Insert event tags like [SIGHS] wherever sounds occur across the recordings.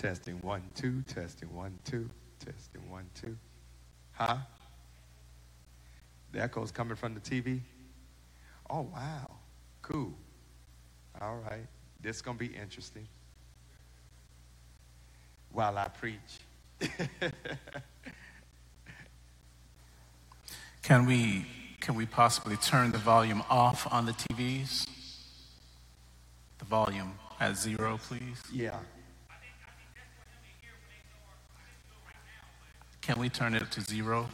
Testing one, two, testing one, two, testing one, two. Huh? The echo's coming from the TV? Oh, wow. Cool. All right. This is going to be interesting. While I preach. [LAUGHS] can we can we possibly turn the volume off on the TVs? The volume at zero, please. Yeah. Can we turn it to zero?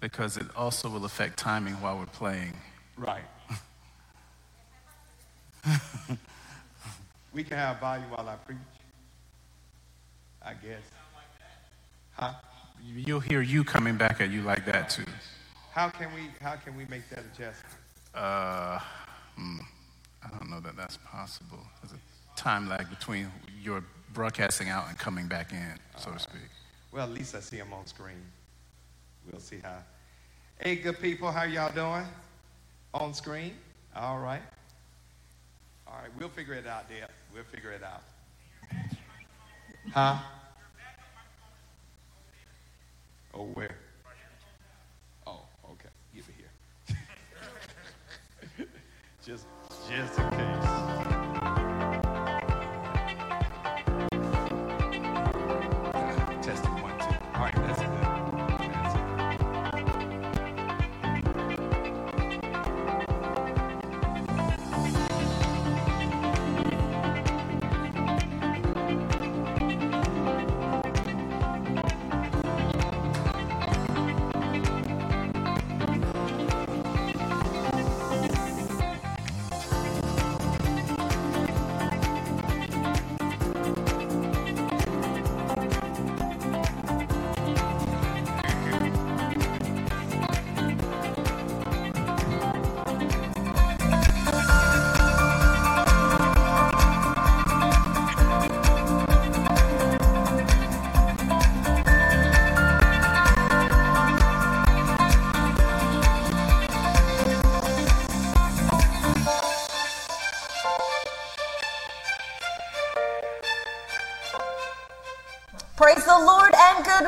Because it also will affect timing while we're playing. Right. [LAUGHS] we can have volume while I preach. I guess. Huh? You'll hear you coming back at you like that too. How can we how can we make that adjustment? Uh, hmm, I don't know that that's possible. There's a time lag between your broadcasting out and coming back in, so to speak. Well, at least I see them on screen. We'll see how. Hey, good people, how y'all doing? On screen? All right. All right, we'll figure it out, Deb. We'll figure it out. Huh? Oh, where? Oh, okay. Give it here. [LAUGHS] just, just in case.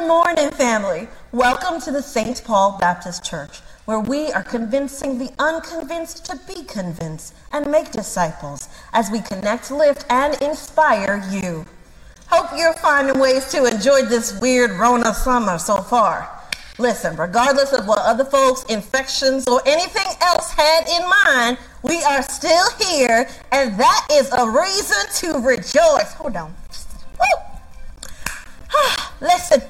Morning, family. Welcome to the St. Paul Baptist Church, where we are convincing the unconvinced to be convinced and make disciples as we connect, lift, and inspire you. Hope you're finding ways to enjoy this weird Rona summer so far. Listen, regardless of what other folks, infections, or anything else had in mind, we are still here, and that is a reason to rejoice. Hold on. Woo! [SIGHS] Listen,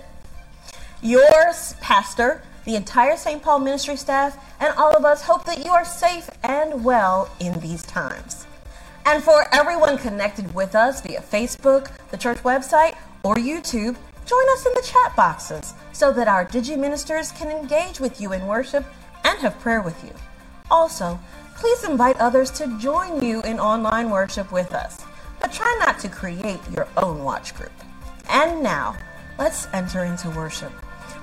yours, Pastor, the entire St. Paul ministry staff, and all of us hope that you are safe and well in these times. And for everyone connected with us via Facebook, the church website, or YouTube, join us in the chat boxes so that our Digi ministers can engage with you in worship and have prayer with you. Also, please invite others to join you in online worship with us, but try not to create your own watch group. And now, let's enter into worship.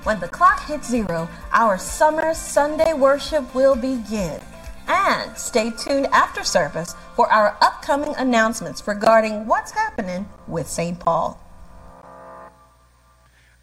When the clock hits zero, our summer Sunday worship will begin. And stay tuned after service for our upcoming announcements regarding what's happening with St. Paul.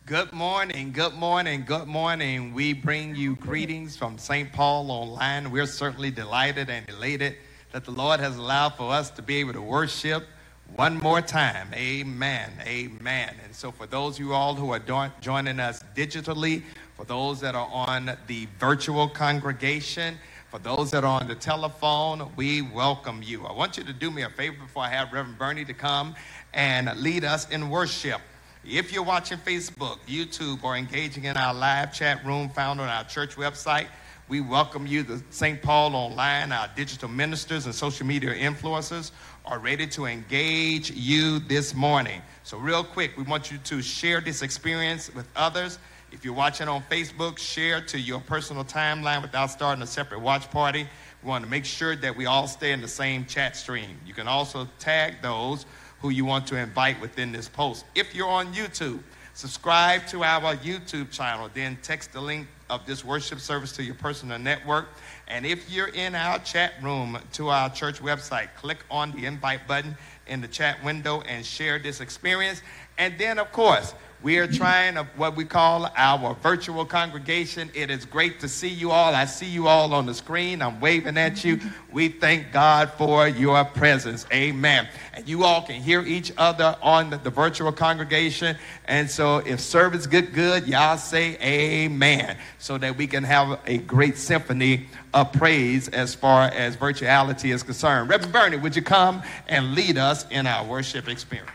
Good morning, good morning, good morning. We bring you greetings from St. Paul online. We're certainly delighted and elated that the Lord has allowed for us to be able to worship one more time. Amen, amen. And so, for those of you all who are joining us digitally, for those that are on the virtual congregation, for those that are on the telephone, we welcome you. I want you to do me a favor before I have Reverend Bernie to come and lead us in worship. If you're watching Facebook, YouTube, or engaging in our live chat room found on our church website, we welcome you to St. Paul Online. Our digital ministers and social media influencers are ready to engage you this morning. So, real quick, we want you to share this experience with others. If you're watching on Facebook, share to your personal timeline without starting a separate watch party. We want to make sure that we all stay in the same chat stream. You can also tag those who you want to invite within this post. If you're on YouTube, subscribe to our YouTube channel, then text the link of this worship service to your personal network. And if you're in our chat room to our church website, click on the invite button in the chat window and share this experience. And then, of course, we are trying what we call our virtual congregation. It is great to see you all. I see you all on the screen. I'm waving at you. We thank God for your presence. Amen. And you all can hear each other on the, the virtual congregation. And so if service get good, y'all say amen so that we can have a great symphony of praise as far as virtuality is concerned. Reverend Bernie, would you come and lead us in our worship experience?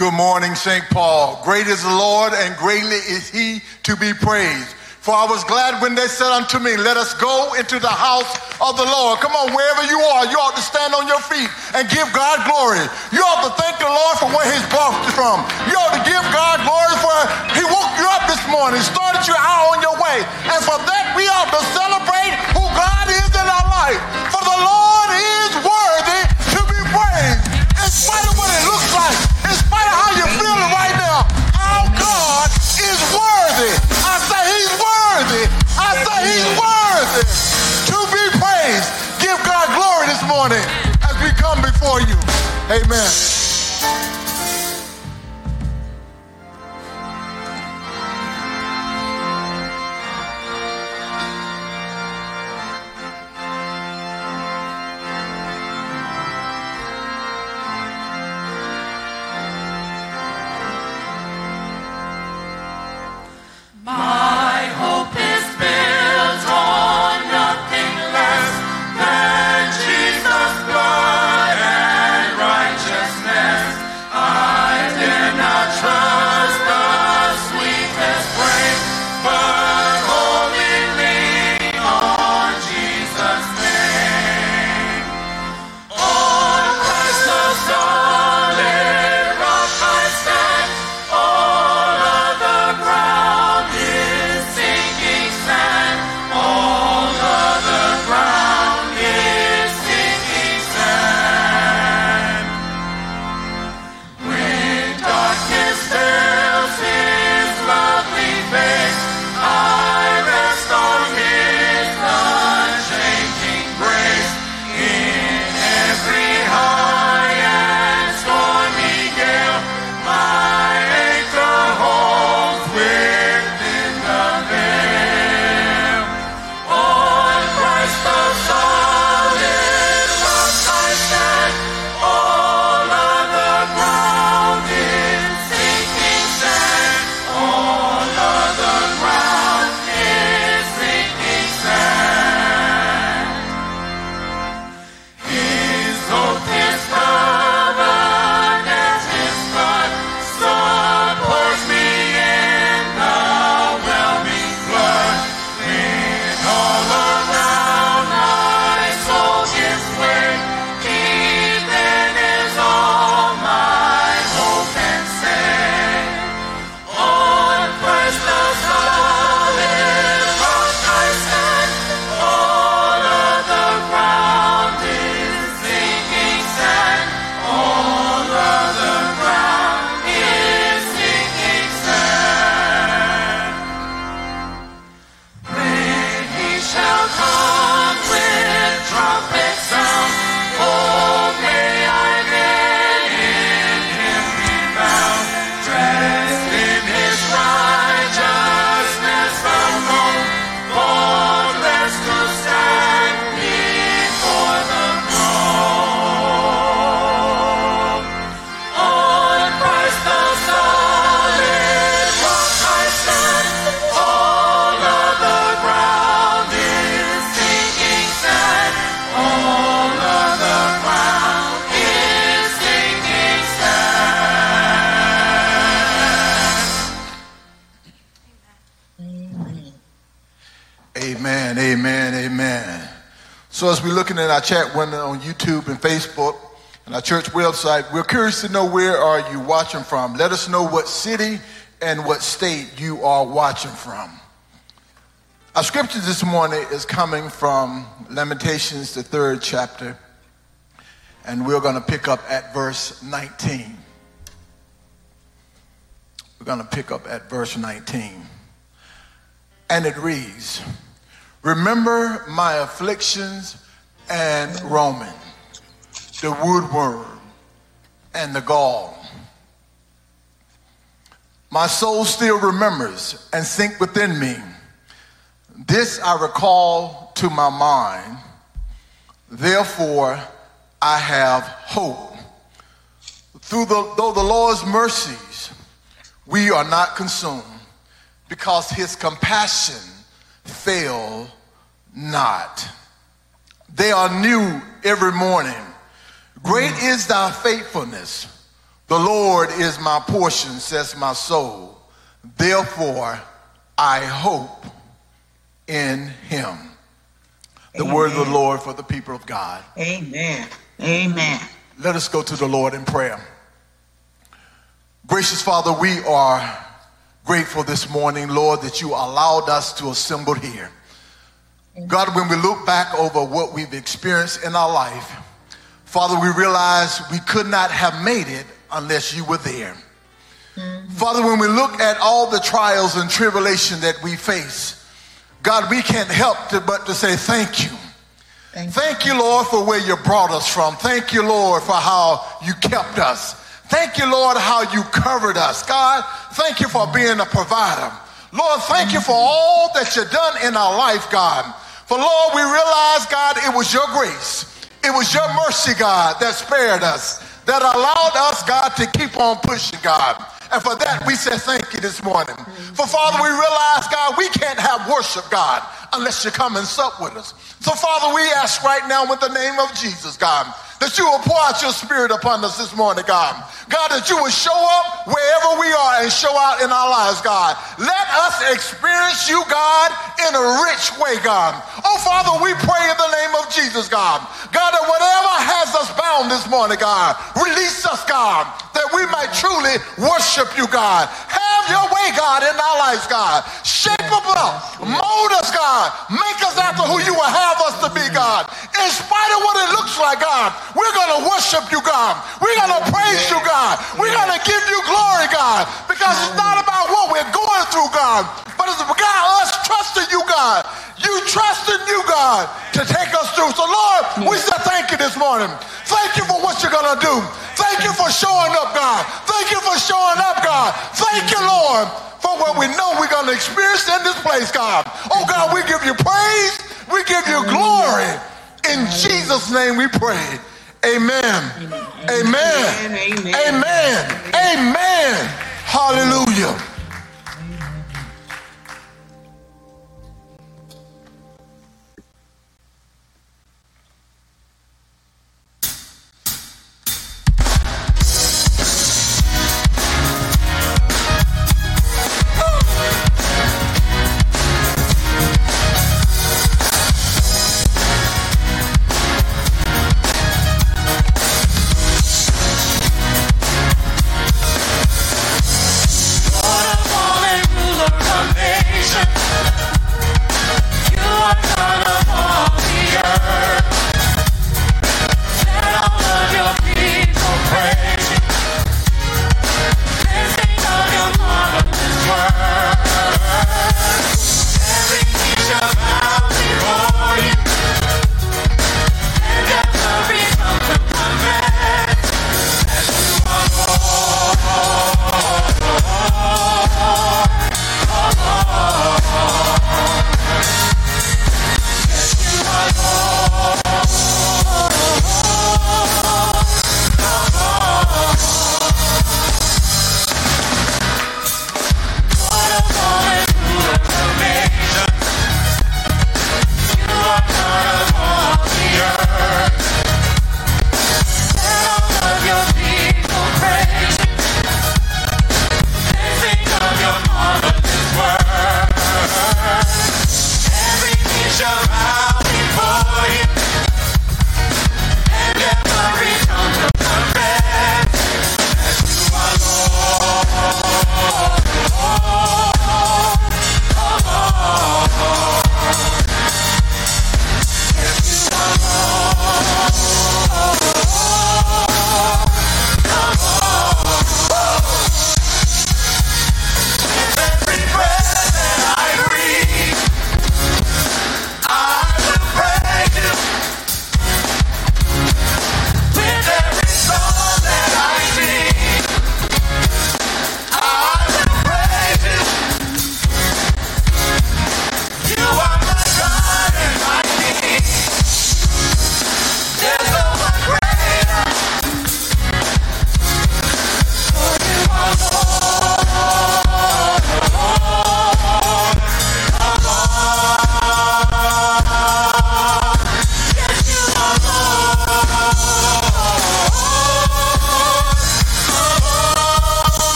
Good morning, St. Paul. Great is the Lord, and greatly is he to be praised. For I was glad when they said unto me, Let us go into the house of the Lord. Come on, wherever you are, you ought to stand on your feet and give God glory. You ought to thank the Lord for where he's brought you from. You ought to give God glory for he woke you up this morning, started you out on your way. And for that, we ought to celebrate who God is in our life. For the Lord is worthy to be praised. In spite of what it looks like, in spite of how you're feeling right now, our God is worthy. I say he's worthy. I say he's worthy to be praised. Give God glory this morning as we come before you. Amen. Our chat window on YouTube and Facebook and our church website, we're curious to know where are you watching from. Let us know what city and what state you are watching from. Our scripture this morning is coming from Lamentations, the third chapter, and we're going to pick up at verse 19. We're going to pick up at verse 19. And it reads, Remember my afflictions and Roman, the woodworm and the gall. My soul still remembers and sink within me. This I recall to my mind. Therefore, I have hope. Through the, though the Lord's mercies, we are not consumed because his compassion fail not. They are new every morning. Great mm. is thy faithfulness. The Lord is my portion, says my soul. Therefore, I hope in him. The Amen. word of the Lord for the people of God. Amen. Amen. Let us go to the Lord in prayer. Gracious Father, we are grateful this morning, Lord, that you allowed us to assemble here. God, when we look back over what we've experienced in our life, Father, we realize we could not have made it unless you were there. Mm-hmm. Father, when we look at all the trials and tribulation that we face, God, we can't help to, but to say thank you. Thank, thank you, Lord, for where you brought us from. Thank you, Lord, for how you kept us. Thank you, Lord, how you covered us. God, thank you for being a provider. Lord, thank you for all that you've done in our life, God. For Lord, we realize, God, it was your grace. It was your mercy, God, that spared us that allowed us, God, to keep on pushing, God. And for that, we say thank you this morning. For Father, we realize, God, we can't have worship, God, unless you come and sup with us. So, Father, we ask right now with the name of Jesus, God, that you will pour out your spirit upon us this morning, God. God, that you will show up wherever we are and show out in our lives, God. Let us experience you, God, in a rich way, God. Oh, Father, we pray in the name of Jesus, God. God, that whatever has us bound this morning, God, release us, God, that we might truly worship you, God. Have your way, God, in our lives, God. Shape us up, mold us, God. Make us after who you will have us to be, God. In spite of what it looks like, God, we're going to worship you, God. We're going to praise you, God. We're going to give you glory, God, because it's not about what we're going through, God, but it's about us trusting you, God. You trusting you, God, to take us through. So, Lord, hmm. we say thank you this morning. Thank you for what you're going to do. Thank you for showing up, God. Thank you for showing up, God. Thank you, Lord, for what we know we're going to experience in this place, God. Oh, God, we give you praise. We give you glory. In Jesus' name we pray. Amen. Amen. Amen. Amen. Amen. Hallelujah.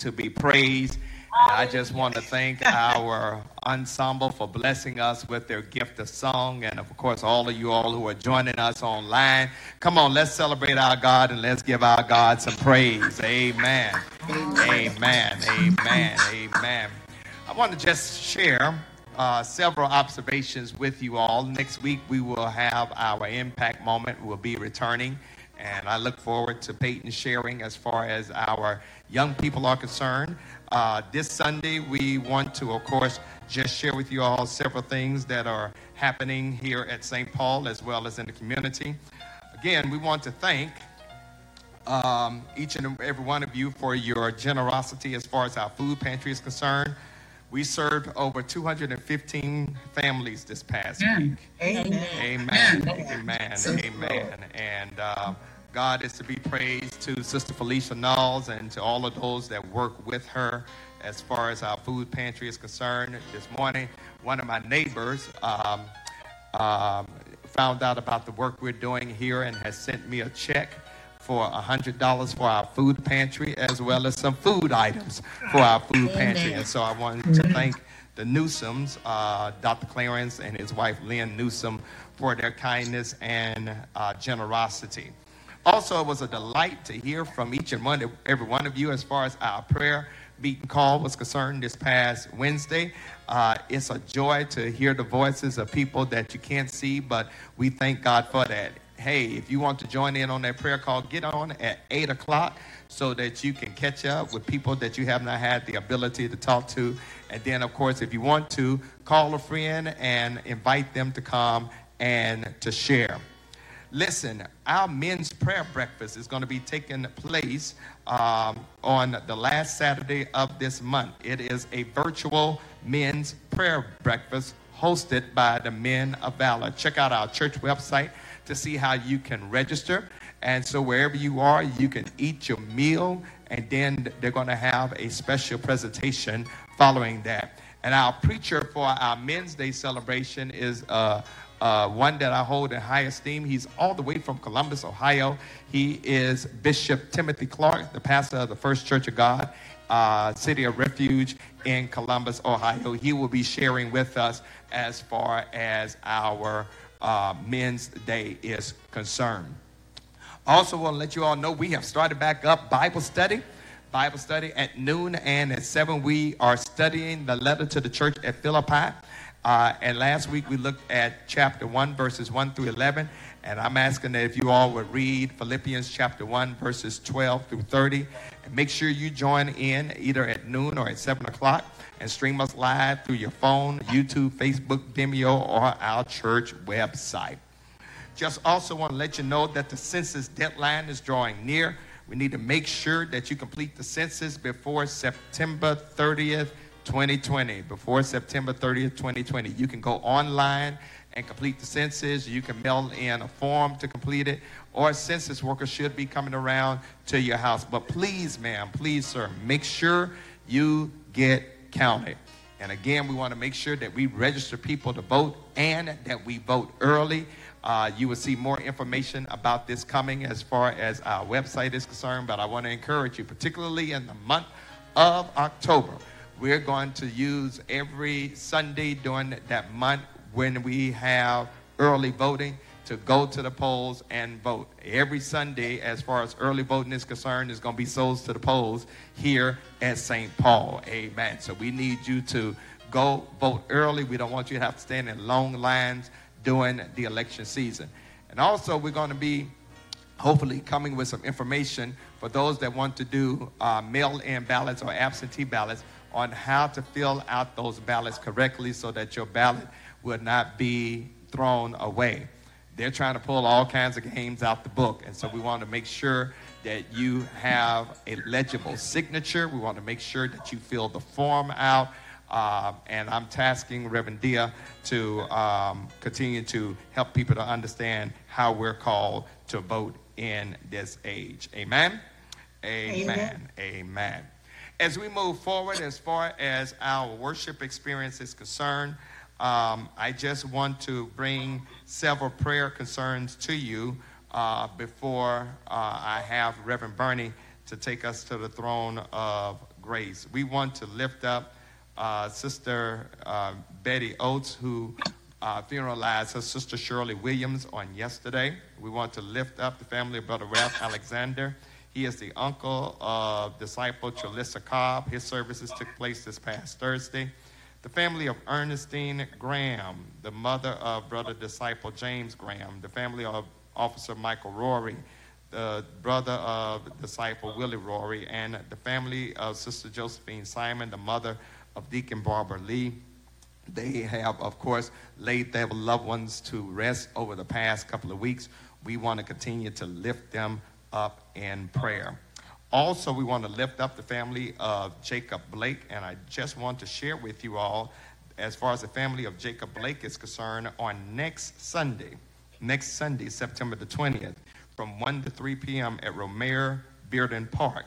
To be praised. And I just want to thank our ensemble for blessing us with their gift of song. And of course, all of you all who are joining us online. Come on, let's celebrate our God and let's give our God some praise. Amen. Amen. Amen. Amen. I want to just share uh, several observations with you all. Next week, we will have our impact moment. We'll be returning. And I look forward to Peyton sharing as far as our young people are concerned. Uh, this Sunday, we want to, of course, just share with you all several things that are happening here at St. Paul as well as in the community. Again, we want to thank um, each and every one of you for your generosity as far as our food pantry is concerned. We served over 215 families this past week. Amen. Amen. Amen. Amen. And uh, God is to be praised to Sister Felicia Knowles and to all of those that work with her as far as our food pantry is concerned. This morning, one of my neighbors um, um, found out about the work we're doing here and has sent me a check for $100 for our food pantry as well as some food items for our food pantry. And so I wanted to thank the Newsoms, uh, Dr. Clarence and his wife Lynn Newsom, for their kindness and uh, generosity. Also, it was a delight to hear from each and one, every one of you as far as our prayer meeting call was concerned this past Wednesday. Uh, it's a joy to hear the voices of people that you can't see, but we thank God for that hey, if you want to join in on that prayer call, get on at 8 o'clock so that you can catch up with people that you have not had the ability to talk to. And then, of course, if you want to, call a friend and invite them to come and to share. Listen, our men's prayer breakfast is going to be taking place um, on the last Saturday of this month. It is a virtual men's prayer breakfast hosted by the Men of Valor. Check out our church website to see how you can register. And so wherever you are, you can eat your meal, and then they're going to have a special presentation following that. And our preacher for our Men's Day celebration is uh, uh, one that I hold in high esteem. He's all the way from Columbus, Ohio. He is Bishop Timothy Clarke, the pastor of the First Church of God, uh, City of Refuge in Columbus, Ohio. He will be sharing with us as far as our uh, Men's Day is concerned. Also, want to let you all know we have started back up Bible study. Bible study at noon and at 7. We are studying the letter to the church at Philippi. Uh, and last week we looked at chapter 1, verses 1 through 11. And I'm asking that if you all would read Philippians chapter 1, verses 12 through 30. And make sure you join in either at noon or at 7 o'clock and stream us live through your phone, YouTube, Facebook, Vimeo, or our church website. Just also want to let you know that the census deadline is drawing near. We need to make sure that you complete the census before September 30th, 2020. Before September 30th, 2020. You can go online and complete the census. You can mail in a form to complete it, or census worker should be coming around to your house. But please, ma'am, please, sir, make sure you get counted. And again, we want to make sure that we register people to vote and that we vote early. Uh, you will see more information about this coming as far as our website is concerned, but I want to encourage you, particularly in the month of October, we're going to use every Sunday during that month when we have early voting to go to the polls and vote. Every Sunday, as far as early voting is concerned, is going to be souls to the polls here at St. Paul. Amen. So we need you to go vote early. We don't want you to have to stand in long lines during the election season. And also, we're going to be hopefully coming with some information for those that want to do uh, mail-in ballots or absentee ballots on how to fill out those ballots correctly so that your ballot will not be thrown away. They're trying to pull all kinds of games out the book. And so we want to make sure that you have a legible signature. We want to make sure that you fill the form out. Uh, and I'm tasking Reverend Dia to um, continue to help people to understand how we're called to vote in this age. Amen? Amen. Amen. Amen. As we move forward, as far as our worship experience is concerned, um, I just want to bring several prayer concerns to you uh, before uh, I have Reverend Bernie to take us to the throne of grace. We want to lift up uh, Sister uh, Betty Oates, who uh, funeralized her sister Shirley Williams on yesterday. We want to lift up the family of Brother Ralph Alexander. He is the uncle of disciple Chalissa Cobb. His services took place this past Thursday the family of Ernestine Graham, the mother of brother disciple James Graham, the family of Officer Michael Rory, the brother of disciple Willie Rory, and the family of Sister Josephine Simon, the mother of Deacon Barbara Lee. They have, of course, laid their loved ones to rest over the past couple of weeks. We want to continue to lift them up in prayer. Also, we want to lift up the family of Jacob Blake, and I just want to share with you all, as far as the family of Jacob Blake is concerned, on next Sunday, next Sunday, September the 20th, from 1 to 3 p.m. at Romare Bearden Park,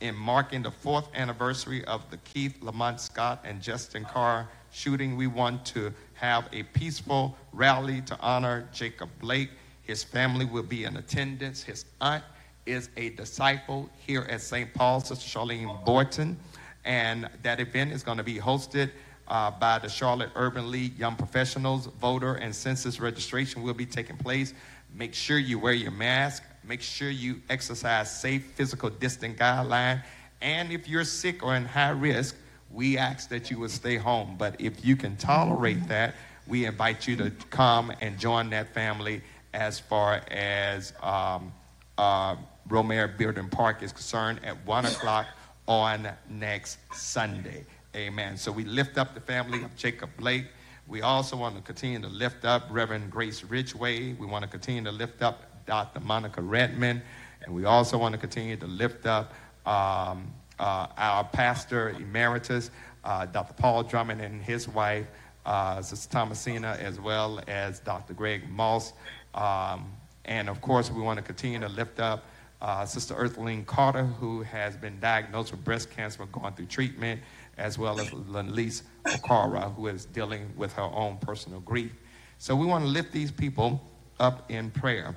in marking the fourth anniversary of the Keith Lamont Scott and Justin Carr shooting, we want to have a peaceful rally to honor Jacob Blake. His family will be in attendance. His aunt is a disciple here at St. Paul, Sister Charlene Borton. And that event is going to be hosted uh, by the Charlotte Urban League Young Professionals. Voter and census registration will be taking place. Make sure you wear your mask. Make sure you exercise safe physical distance guideline. And if you're sick or in high risk, we ask that you would stay home. But if you can tolerate that, we invite you to come and join that family as far as um, uh, Romare Bearden Park is concerned at 1 o'clock on next Sunday. Amen. So we lift up the family of Jacob Blake. We also want to continue to lift up Reverend Grace Ridgway. We want to continue to lift up Dr. Monica Redmond. And we also want to continue to lift up um, uh, our pastor emeritus, uh, Dr. Paul Drummond, and his wife, uh, Sister Thomasina, as well as Dr. Greg Moss. Um, and of course, we want to continue to lift up uh, Sister Earthling Carter, who has been diagnosed with breast cancer, going through treatment, as well as Lenise Okara, who is dealing with her own personal grief. So we want to lift these people up in prayer.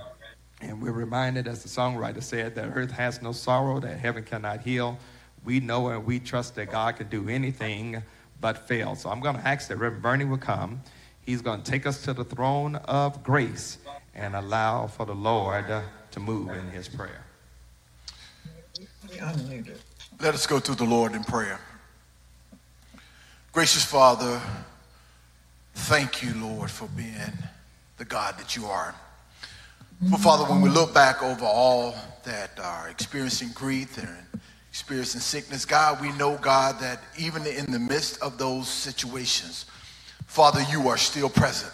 And we're reminded, as the songwriter said, that earth has no sorrow, that heaven cannot heal. We know and we trust that God can do anything but fail. So I'm going to ask that Reverend Bernie will come. He's going to take us to the throne of grace and allow for the Lord to move in his prayer. Let us go to the Lord in prayer. Gracious Father, thank you, Lord, for being the God that you are. For Father, when we look back over all that are experiencing grief and experiencing sickness, God, we know, God, that even in the midst of those situations, Father, you are still present.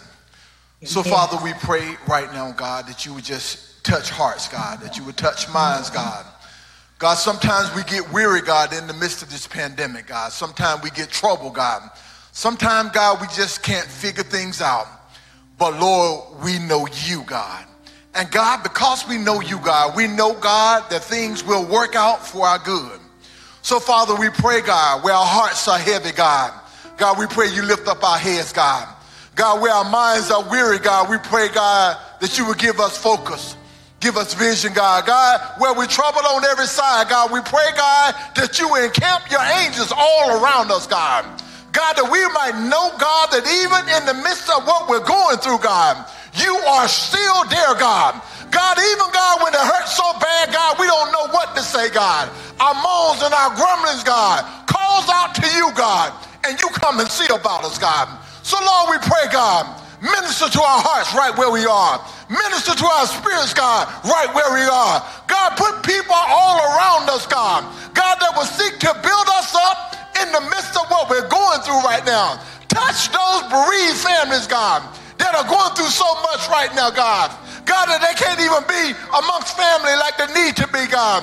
So, Father, we pray right now, God, that you would just touch hearts, God, that you would touch minds, God. God, sometimes we get weary, God, in the midst of this pandemic, God. Sometimes we get trouble, God. Sometimes, God, we just can't figure things out. But Lord, we know you, God. And God, because we know you, God, we know, God, that things will work out for our good. So, Father, we pray, God, where our hearts are heavy, God. God, we pray you lift up our heads, God. God, where our minds are weary, God, we pray, God, that you would give us focus. Give us vision, God. God, where we're troubled on every side, God, we pray, God, that you encamp your angels all around us, God. God, that we might know, God, that even in the midst of what we're going through, God, You are still there, God. God, even God, when it hurts so bad, God, we don't know what to say, God. Our moans and our grumblings, God, calls out to you, God, and you come and see about us, God. So, Lord, we pray, God, minister to our hearts right where we are. Minister to our spirits, God, right where we are. God, put people all around us, God. God, that will seek to build us up in the midst of what we're going through right now. Touch those bereaved families, God, that are going through so much right now, God. God, that they can't even be amongst family like they need to be, God,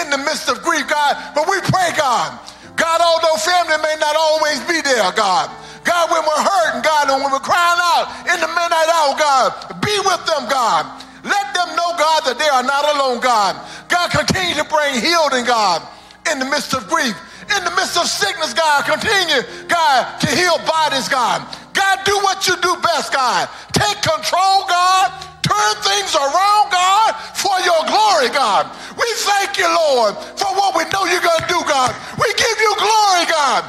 in the midst of grief, God. But we pray, God, God, although family may not always be there, God, God, when we're hurting, God, and when we're crying out in the midnight hour, God, be with them, God. Let them know, God, that they are not alone, God. God, continue to bring healing, God, in the midst of grief, in the midst of sickness, God. Continue, God, to heal bodies, God. God, do what you do best, God. Take control, God turn things around, God, for your glory, God. We thank you, Lord, for what we know you're going to do, God. We give you glory, God.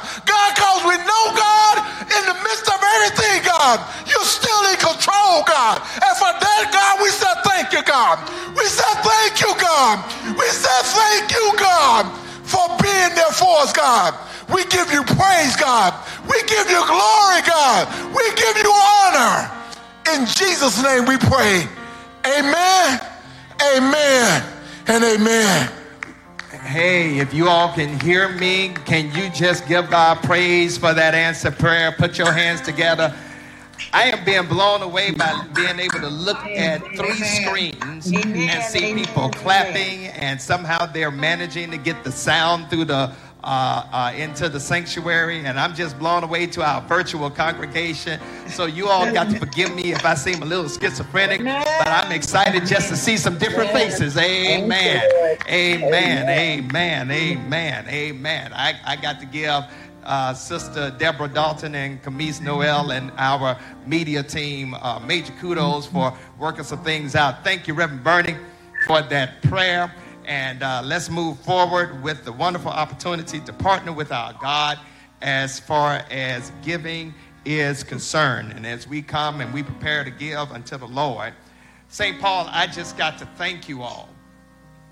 God, we say thank you, God. We say thank you, God. We say thank you, God, for being there for us, God. We give you praise, God. We give you glory, God. We give you honor. In Jesus' name we pray. Amen, amen, and amen. Hey, if you all can hear me, can you just give God praise for that answer prayer? Put your hands together. I am being blown away by being able to look at three screens and see people clapping, and somehow they're managing to get the sound through the uh, uh, into the sanctuary, and I'm just blown away to our virtual congregation. So you all got to forgive me if I seem a little schizophrenic, but I'm excited just to see some different faces. Amen. Amen. Amen. Amen. Amen. I, I got to give. Uh, Sister Deborah Dalton and Camise Noel and our media team uh, major kudos for working some things out. Thank you, Reverend Bernie, for that prayer. And uh, let's move forward with the wonderful opportunity to partner with our God as far as giving is concerned. And as we come and we prepare to give unto the Lord, St. Paul, I just got to thank you all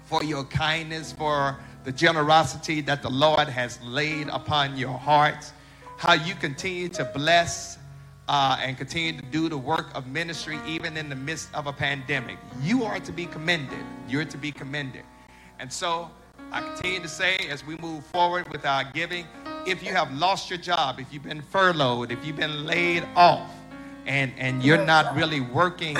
for your kindness, for the generosity that the Lord has laid upon your hearts, how you continue to bless uh, and continue to do the work of ministry even in the midst of a pandemic. You are to be commended. You're to be commended. And so I continue to say as we move forward with our giving, if you have lost your job, if you've been furloughed, if you've been laid off, and, and you're not really working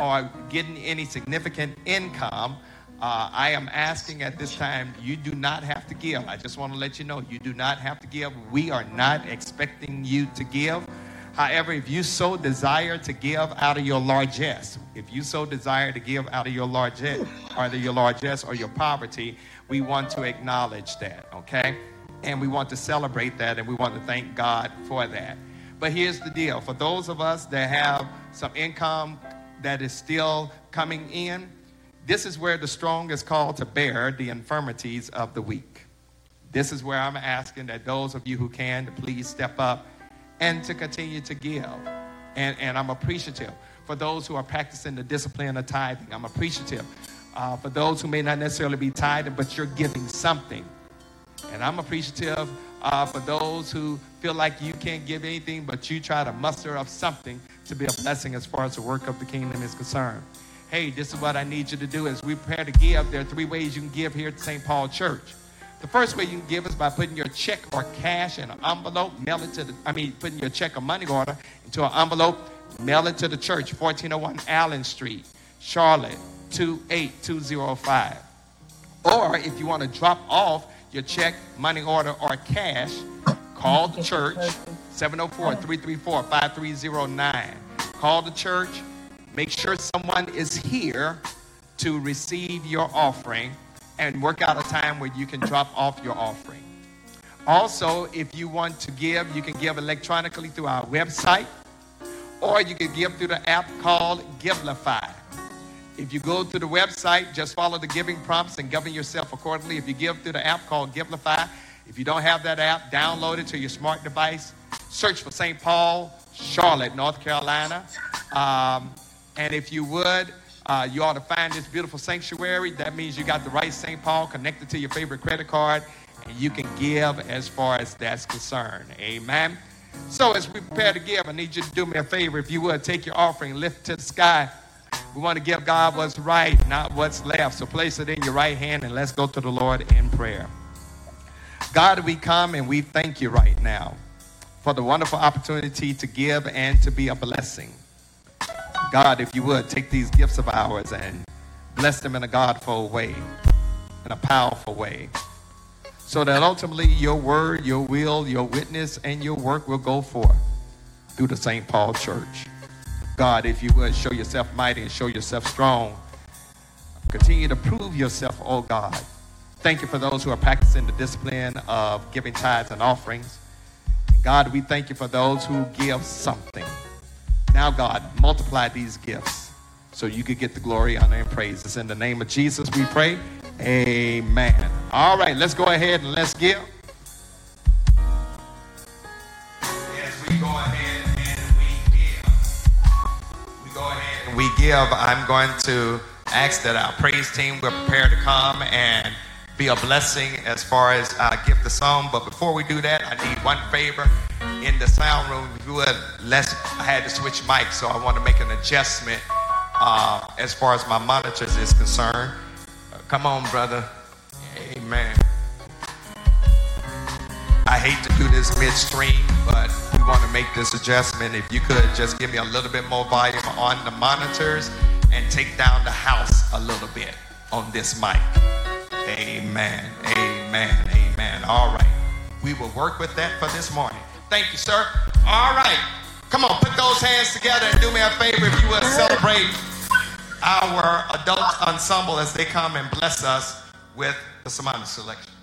or getting any significant income, uh, I am asking at this time, you do not have to give. I just want to let you know, you do not have to give. We are not expecting you to give. However, if you so desire to give out of your largesse, if you so desire to give out of your largesse, either your largesse or your poverty, we want to acknowledge that, okay? And we want to celebrate that and we want to thank God for that. But here's the deal for those of us that have some income that is still coming in, this is where the strong is called to bear the infirmities of the weak. This is where I'm asking that those of you who can to please step up and to continue to give. And, and I'm appreciative for those who are practicing the discipline of tithing. I'm appreciative uh, for those who may not necessarily be tithing, but you're giving something. And I'm appreciative uh, for those who feel like you can't give anything, but you try to muster up something to be a blessing as far as the work of the kingdom is concerned. Hey, this is what I need you to do as we prepare to give. There are three ways you can give here at St. Paul Church. The first way you can give is by putting your check or cash in an envelope, mail it to the, I mean, putting your check or money order into an envelope, mail it to the church, 1401 Allen Street, Charlotte, 28205. Or if you want to drop off your check, money order, or cash, call the church, 704 334 5309. Call the church, make sure someone is here to receive your offering and work out a time where you can drop off your offering. Also, if you want to give, you can give electronically through our website, or you can give through the app called Givelify. If you go to the website, just follow the giving prompts and govern yourself accordingly. If you give through the app called Givelify, if you don't have that app, download it to your smart device. Search for St. Paul, Charlotte, North Carolina. Um, And if you would, uh, you ought to find this beautiful sanctuary. That means you got the right St. Paul connected to your favorite credit card, and you can give as far as that's concerned. Amen. So as we prepare to give, I need you to do me a favor. If you would, take your offering, lift to the sky. We want to give God what's right, not what's left. So place it in your right hand and let's go to the Lord in prayer. God, we come and we thank you right now for the wonderful opportunity to give and to be a blessing. God, if you would, take these gifts of ours and bless them in a Godful way, in a powerful way, so that ultimately your word, your will, your witness, and your work will go forth through the St. Paul Church. God, if you would, show yourself mighty and show yourself strong. Continue to prove yourself, oh God. Thank you for those who are practicing the discipline of giving tithes and offerings. God, we thank you for those who give something. Now, God, multiply these gifts so you could get the glory, honor, and praise. It's in the name of Jesus we pray. Amen. All right, let's go ahead and let's give. Yes, we go ahead and we give. We go ahead and we give. I'm going to ask that our praise team will prepare to come and be a blessing as far as uh, give the song. But before we do that, I need one favor in the sound room. If you would, let's, I had to switch mics, so I want to make an adjustment uh, as far as my monitors is concerned. Uh, come on, brother. Amen. I hate to do this midstream, but we want to make this adjustment. If you could just give me a little bit more volume on the monitors and take down the house a little bit on this mic. Amen. Amen. Amen. All right. We will work with that for this morning. Thank you, sir. All right. Come on, put those hands together and do me a favor if you would celebrate our adult ensemble as they come and bless us with the sermonic selection.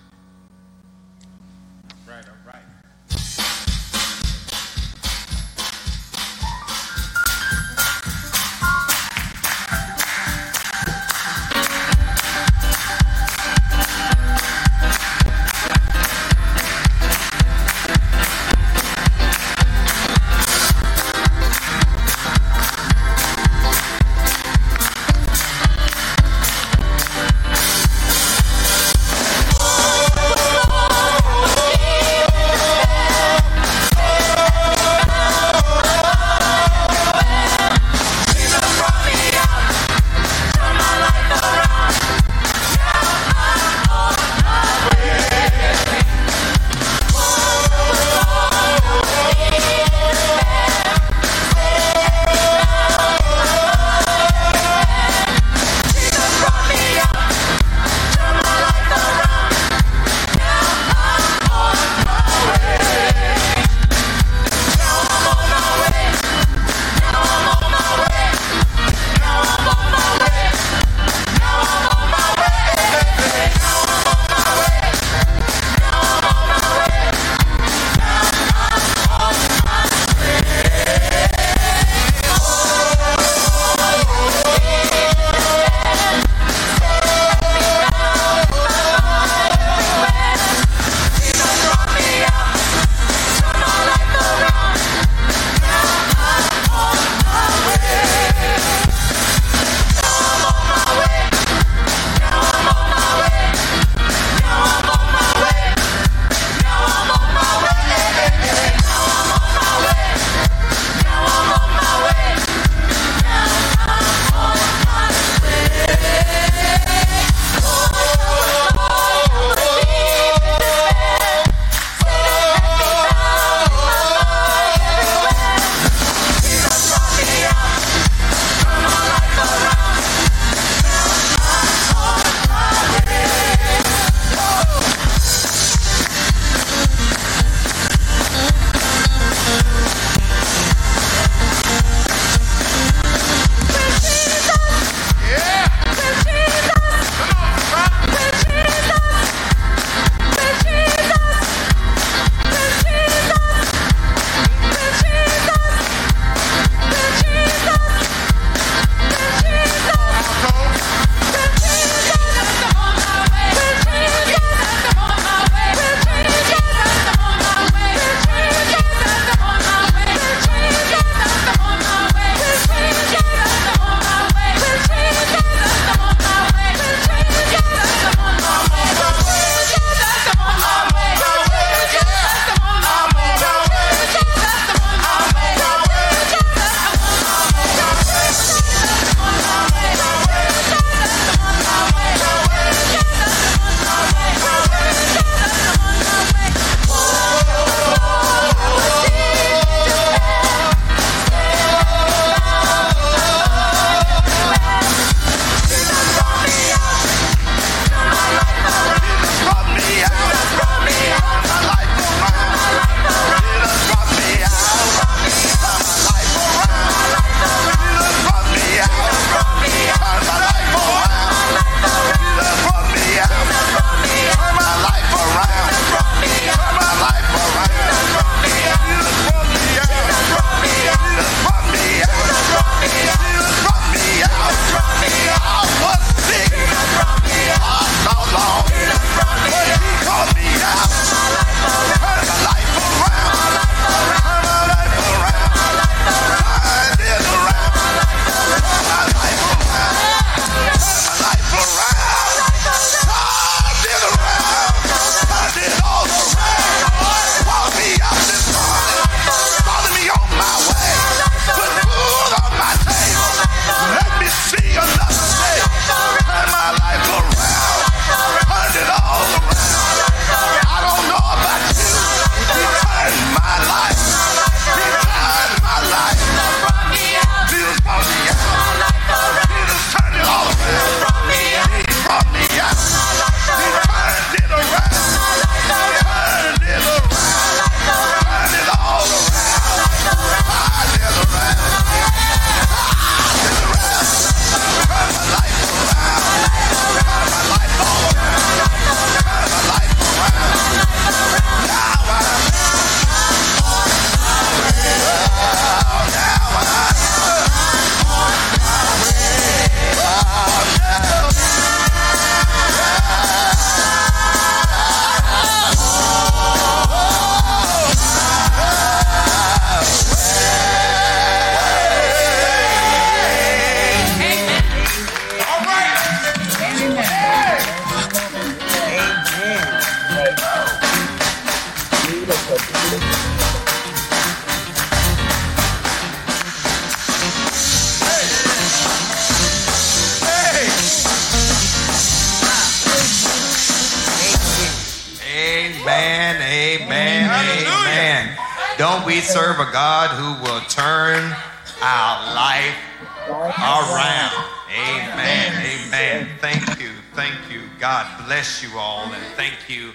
God bless you all and thank you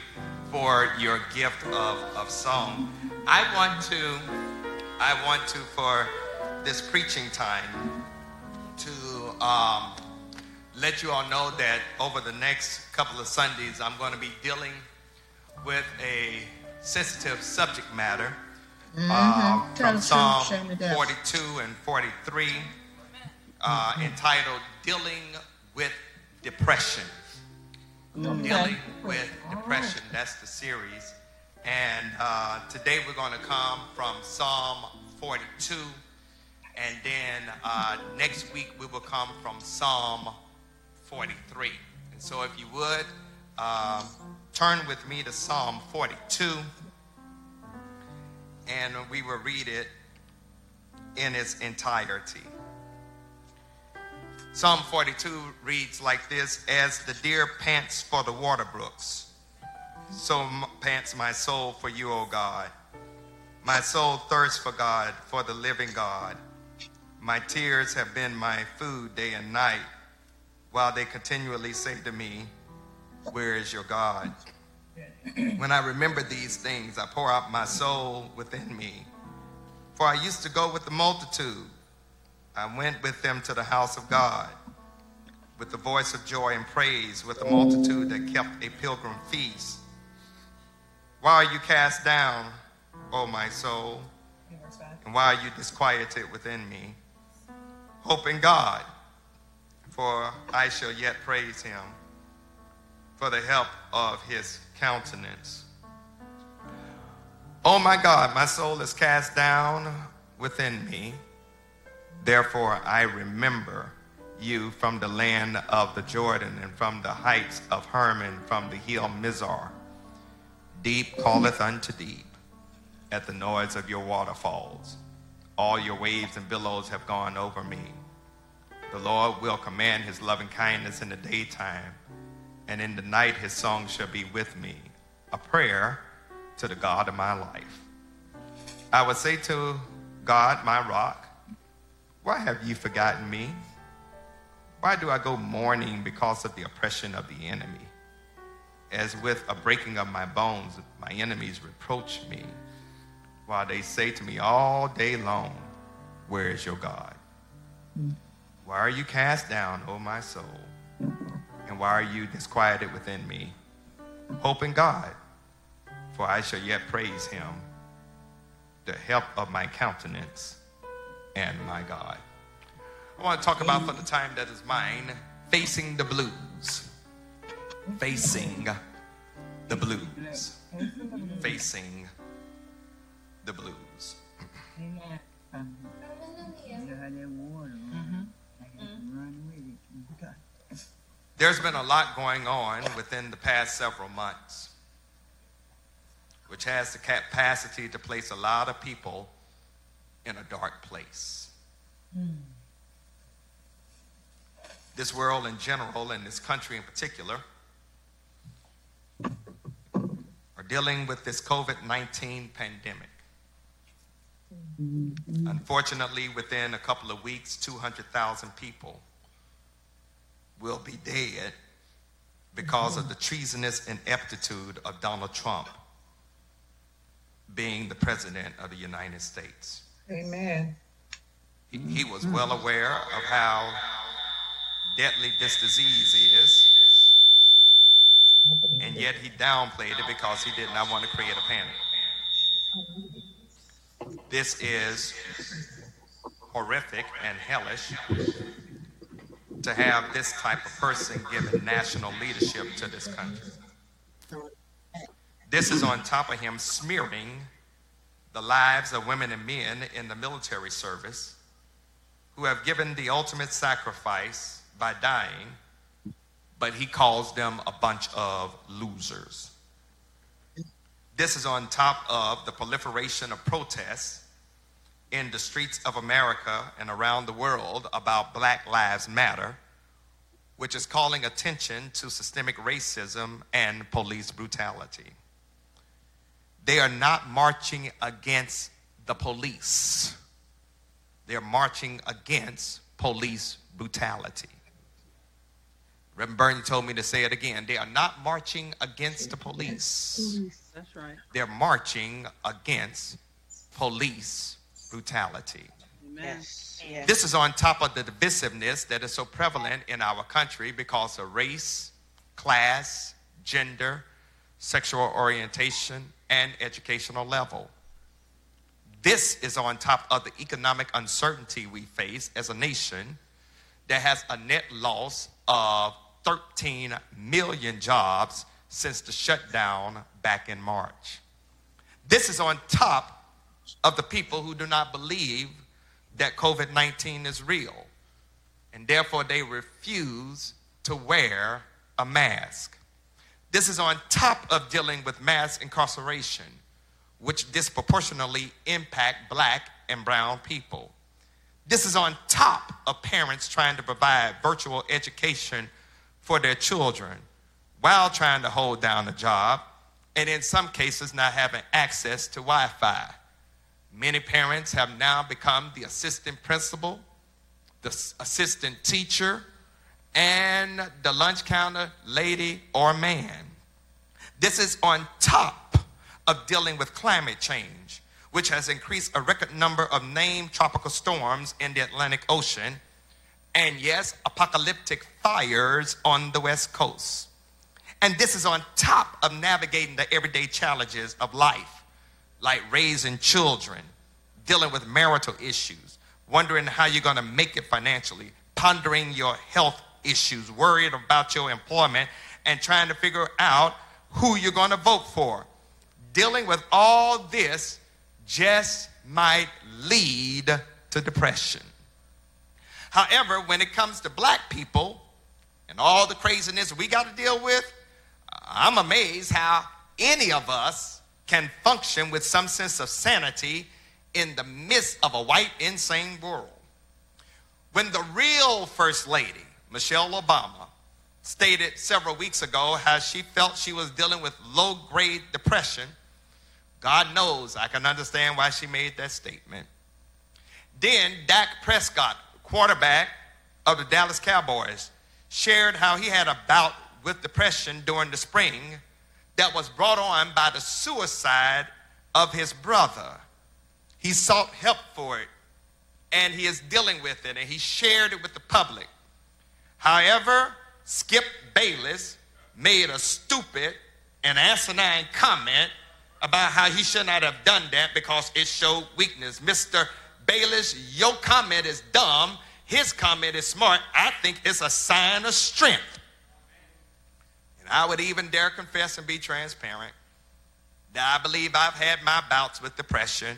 for your gift of, of song. I want to, I want to, for this preaching time, to um, let you all know that over the next couple of Sundays, I'm going to be dealing with a sensitive subject matter uh, Mm-hmm. Tell from Psalm shame the devil. 42 and 43, uh, entitled Dealing with Depression. Dealing with Depression. That's the series. And uh, today we're going to come from Psalm 42. And then uh, next week we will come from Psalm 43. And so if you would, um, turn with me to Psalm 42. And we will read it in its entirety. Psalm 42 reads like this As the deer pants for the water brooks, so pants my soul for you, O God. My soul thirsts for God, for the living God. My tears have been my food day and night, while they continually say to me, Where is your God? when I remember these things, I pour out my soul within me. For I used to go with the multitude. I went with them to the house of God with the voice of joy and praise, with the multitude that kept a pilgrim feast. Why are you cast down, O my soul? And why are you disquieted within me? Hope in God, for I shall yet praise him for the help of his countenance. Oh my God, my soul is cast down within me. Therefore, I remember you from the land of the Jordan and from the heights of Hermon, from the hill Mizar. Deep calleth unto deep at the noise of your waterfalls. All your waves and billows have gone over me. The Lord will command his loving kindness in the daytime, and in the night his song shall be with me, a prayer to the God of my life. I would say to God, my rock, why have you forgotten me? Why do I go mourning because of the oppression of the enemy? As with a breaking of my bones, my enemies reproach me, while they say to me all day long, Where is your God? Why are you cast down, O my soul? And why are you disquieted within me? Hope in God, for I shall yet praise him, the help of my countenance and my God. I want to talk about for the time that is mine, facing the blues. Facing the blues. Facing the blues. There's been a lot going on within the past several months, which has the capacity to place a lot of people in a dark place. Hmm. This world in general, and this country in particular, are dealing with this COVID 19 pandemic. Hmm. Unfortunately, within a couple of weeks, 200,000 people will be dead because of the treasonous ineptitude of Donald Trump being the president of the United States. Amen. He, he was well aware of how deadly this disease is, and yet he downplayed it because he did not want to create a panic. This is horrific and hellish to have this type of person given national leadership to this country. This is on top of him smearing the lives of women and men in the military service who have given the ultimate sacrifice by dying, but he calls them a bunch of losers. This is on top of the proliferation of protests in the streets of America and around the world about Black Lives Matter, which is calling attention to systemic racism and police brutality. They are not marching against the police. They're marching against police brutality. Reverend Burton told me to say it again. They are not marching against the police. That's right. They're marching against police brutality. Amen. Yes. Yes. This is on top of the divisiveness that is so prevalent in our country because of race, class, gender, sexual orientation, and educational level. This is on top of the economic uncertainty we face as a nation that has a net loss of 13 million jobs since the shutdown back in March. This is on top of the people who do not believe that COVID 19 is real, and therefore they refuse to wear a mask. This is on top of dealing with mass incarceration, which disproportionately impact black and brown people. This is on top of parents trying to provide virtual education for their children while trying to hold down a job, and in some cases, not having access to Wi Fi. Many parents have now become the assistant principal, the assistant teacher, and the lunch counter lady or man. This is on top of dealing with climate change, which has increased a record number of named tropical storms in the Atlantic Ocean, and yes, apocalyptic fires on the West Coast. And this is on top of navigating the everyday challenges of life, like raising children, dealing with marital issues, wondering how you're going to make it financially, pondering your health issues, worried about your employment, and trying to figure out who you're going to vote for. Dealing with all this just might lead to depression. However, when it comes to black people and all the craziness we got to deal with, I'm amazed how any of us can function with some sense of sanity in the midst of a white, insane world. When the real First Lady, Michelle Obama, stated several weeks ago how she felt she was dealing with low grade depression, God knows I can understand why she made that statement. Then Dak Prescott, quarterback of the Dallas Cowboys, shared how he had a bout with depression during the spring that was brought on by the suicide of his brother. He sought help for it and he is dealing with it and he shared it with the public. However, Skip Bayless made a stupid and asinine comment about how he should not have done that because it showed weakness. Mr. Bayless, your comment is dumb. His comment is smart. I think it's a sign of strength. And I would even dare confess and be transparent that I believe I've had my bouts with depression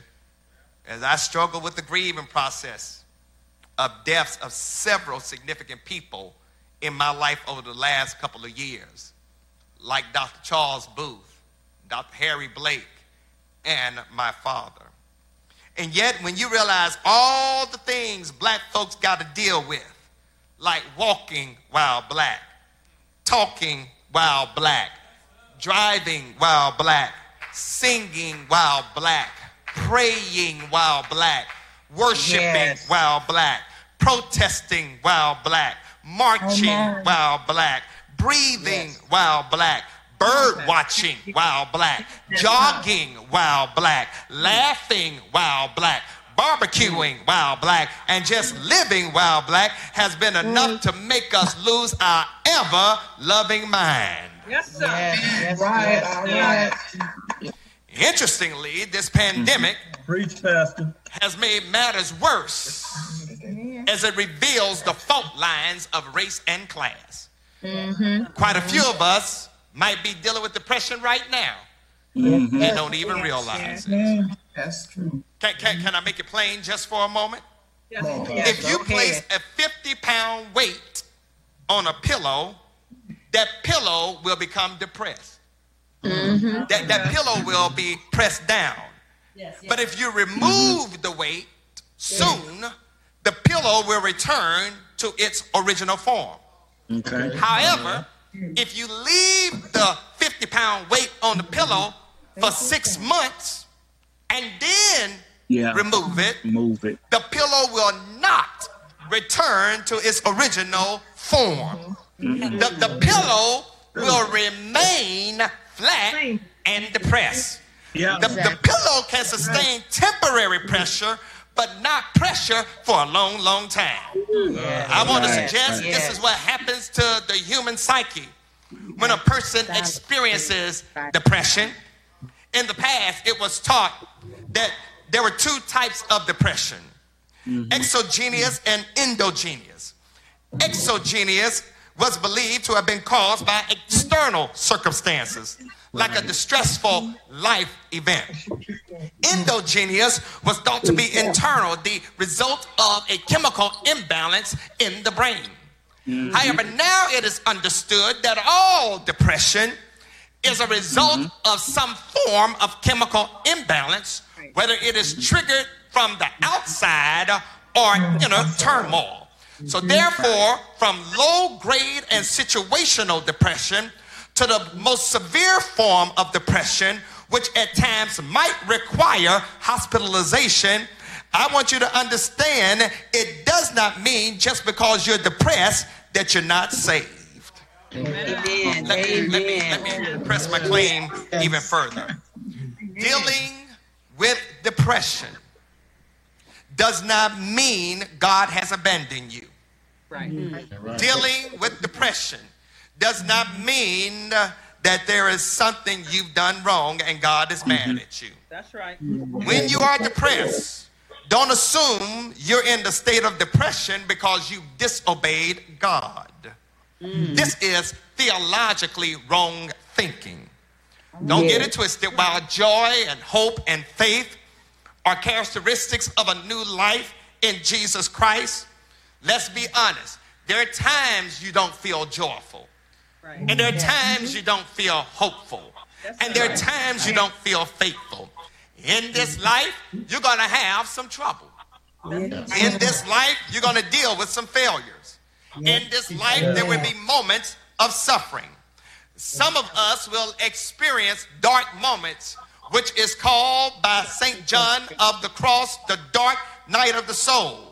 as I struggle with the grieving process of deaths of several significant people in my life over the last couple of years, like Dr. Charles Booth, Dr. Harry Blake, and my father. And yet, when you realize all the things black folks got to deal with, like walking while black, talking while black, driving while black, singing while black, praying while black, worshiping Yes. while black, protesting while black, marching Amen. while black, breathing while black, bird watching while black, jogging while black, laughing while black, barbecuing mm. while black, and just living while black has been enough mm. to make us lose our ever loving mind. Yes, sir. Yes, yes, Right, yes, all yes. right. Interestingly, this mm-hmm. pandemic Preach, Pastor. has made matters worse as it reveals the fault lines of race and class. Quite a few of us might be dealing with depression right now and don't even realize it. That's true. Can, can, can I make it plain just for a moment? Yes, Come on, sir. Yes, if you place a 50 pound weight on a pillow, that pillow will become depressed. Mm-hmm. Mm-hmm. That, that pillow will be pressed down. But if you remove the weight soon, the pillow will return to its original form. Okay. However, mm. if you leave the 50 pound weight on the pillow, for six months and then Yeah. remove it, Move it. the pillow will not return to its original form. Mm-hmm. The, the pillow will remain flat and depressed. Yeah. The, the pillow can sustain temporary pressure, but not pressure for a long, long time. I want to suggest right. this is what happens to the human psyche when a person experiences depression. In the past, it was taught that there were two types of depression exogenous and endogenous. Exogenous was believed to have been caused by external circumstances, like a distressful life event. Endogenous was thought to be internal, the result of a chemical imbalance in the brain. Mm-hmm. However, now it is understood that all depression is a result mm-hmm. of some form of chemical imbalance, whether it is triggered from the outside or mm-hmm. inner turmoil. So, therefore, from low grade and situational depression to the most severe form of depression, which at times might require hospitalization, I want you to understand it does not mean just because you're depressed that you're not saved. Let me, let me, let me press my claim even further. Dealing with depression does not mean God has abandoned you. Mm-hmm. Dealing with depression does not mean that there is something you've done wrong and God is mad mm-hmm. at you. That's right. Mm-hmm. When you are depressed, don't assume you're in the state of depression because you disobeyed God. Mm. This is theologically wrong thinking. Don't get it twisted. While joy and hope and faith are characteristics of a new life in Jesus Christ, let's be honest. There are times you don't feel joyful, Right. and there are times you don't feel hopeful, and there are times you don't feel faithful. In this life, you're going to have some trouble. In this life, you're going to deal with some failures. In this life, there will be moments of suffering. Some of us will experience dark moments, which is called by St. John of the Cross the dark night of the soul.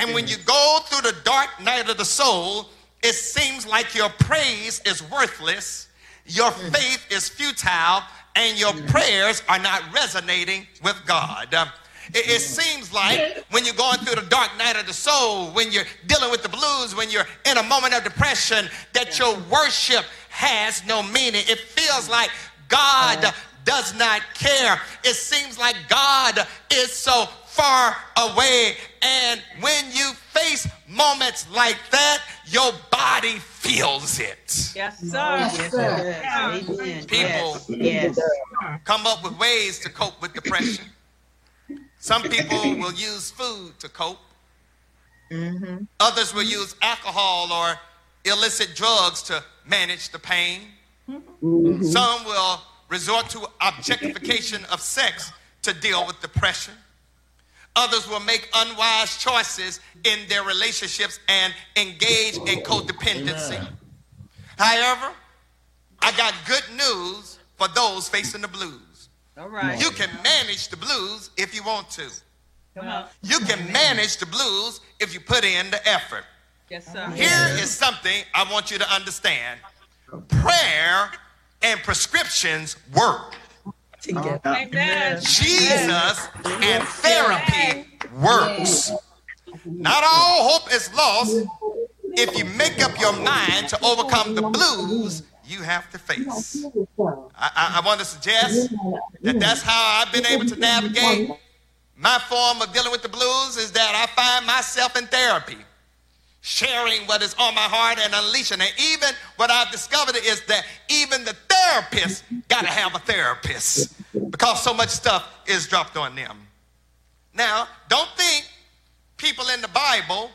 And when you go through the dark night of the soul, it seems like your praise is worthless, your faith is futile, and your prayers are not resonating with God. It, it seems like when you're going through the dark night of the soul, when you're dealing with the blues, when you're in a moment of depression, that your worship has no meaning. It feels like God does not care. It seems like God is so far away. And when you face moments like that, your body feels it. Yes, sir. Yes, People Yes. come up with ways to cope with depression. Some people will use food to cope. Mm-hmm. Others will use alcohol or illicit drugs to manage the pain. Mm-hmm. Some will resort to objectification of sex to deal with depression. Others will make unwise choices in their relationships and engage in codependency. However, I got good news for those facing the blues. All right. You can manage the blues if you want to. Come on. You can manage the blues if you put in the effort. Yes, sir. Here is something I want you to understand prayer and prescriptions work. Amen. Jesus and therapy works. Not all hope is lost. If you make up your mind to overcome the blues you have to face. I, I, I want to suggest that that's how I've been able to navigate. My form of dealing with the blues is that I find myself in therapy, sharing what is on my heart and unleashing it. Even what I've discovered is that even the therapist got to have a therapist because so much stuff is dropped on them. Now, don't think people in the Bible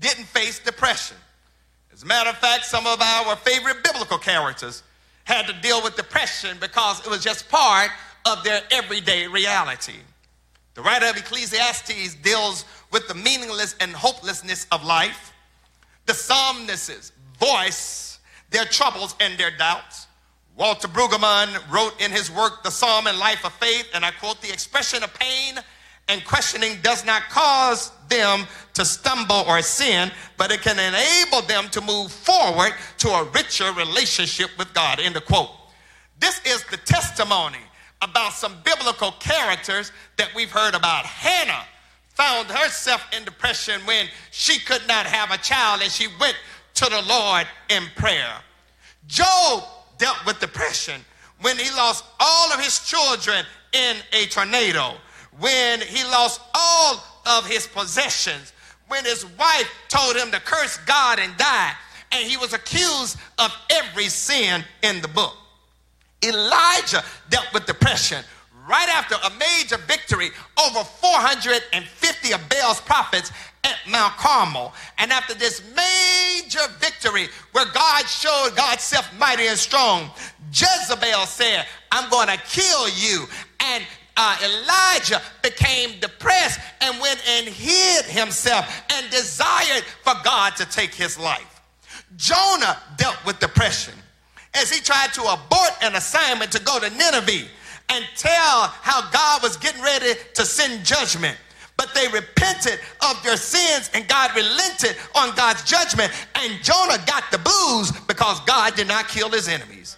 didn't face depression. As a matter of fact, some of our favorite biblical characters had to deal with depression because it was just part of their everyday reality. The writer of Ecclesiastes deals with the meaningless and hopelessness of life. The psalmists voice their troubles and their doubts, Walter Brueggemann wrote in his work, The Psalm and Life of Faith, and I quote, the expression of pain and questioning does not cause them to stumble or sin, but it can enable them to move forward to a richer relationship with God. End of quote. This is the testimony about some biblical characters that we've heard about. Hannah found herself in depression when she could not have a child and she went to the Lord in prayer. Job dealt with depression when he lost all of his children in a tornado, when he lost all of his possessions, when his wife told him to curse God and die, and he was accused of every sin in the book. Elijah dealt with depression right after a major victory over 450 of Baal's prophets at Mount Carmel. And after this major victory where God showed God's self mighty and strong, Jezebel said, I'm going to kill you. And uh, Elijah became depressed and went and hid himself and desired for God to take his life. Jonah dealt with depression as he tried to abort an assignment to go to Nineveh and tell how God was getting ready to send judgment. But they repented of their sins and God relented on God's judgment. And Jonah got the blues because God did not kill his enemies.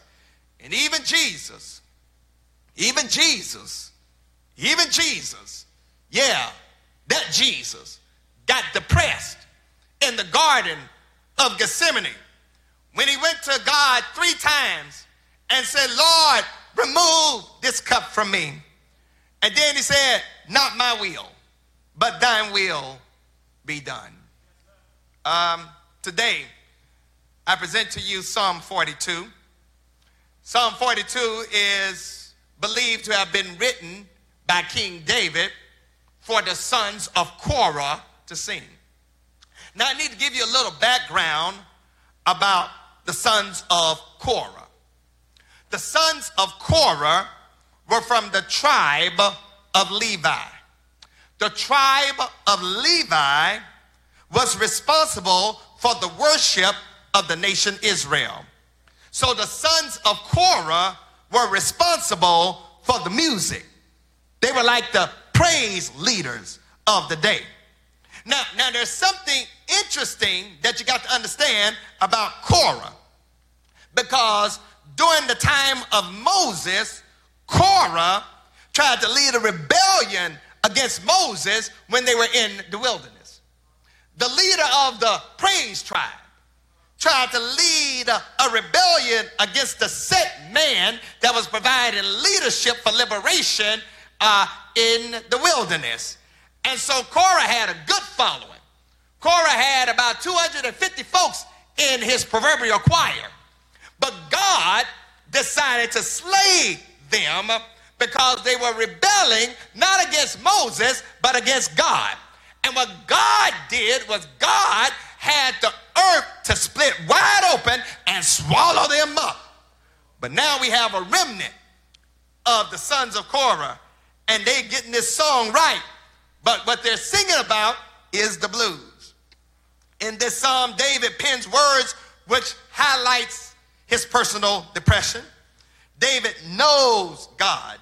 And even Jesus, even Jesus, even Jesus, yeah, that Jesus got depressed in the garden of Gethsemane when he went to God three times and said, Lord, remove this cup from me. And then he said, Not my will, but thine will be done. Um, today, I present to you Psalm 42. Psalm 42 is believed to have been written by King David for the sons of Korah to sing. Now, I need to give you a little background about the sons of Korah. The sons of Korah were from the tribe of Levi. The tribe of Levi was responsible for the worship of the nation Israel. So the sons of Korah were responsible for the music. They were like the praise leaders of the day. Now, now there's something interesting that you got to understand about Korah. Because during the time of Moses, Korah tried to lead a rebellion against Moses when they were in the wilderness. The leader of the praise tribe tried to lead a, rebellion against the set man that was providing leadership for liberation uh, in the wilderness. And so Korah had a good following. Korah had about 250 folks in his proverbial choir. But God decided to slay them because they were rebelling not against Moses, but against God. And what God did was God had the earth to split wide open and swallow them up. But now we have a remnant of the sons of Korah, and they're getting this song right. But what they're singing about is the blues. In this psalm, David pens words which highlights his personal depression. David knows God.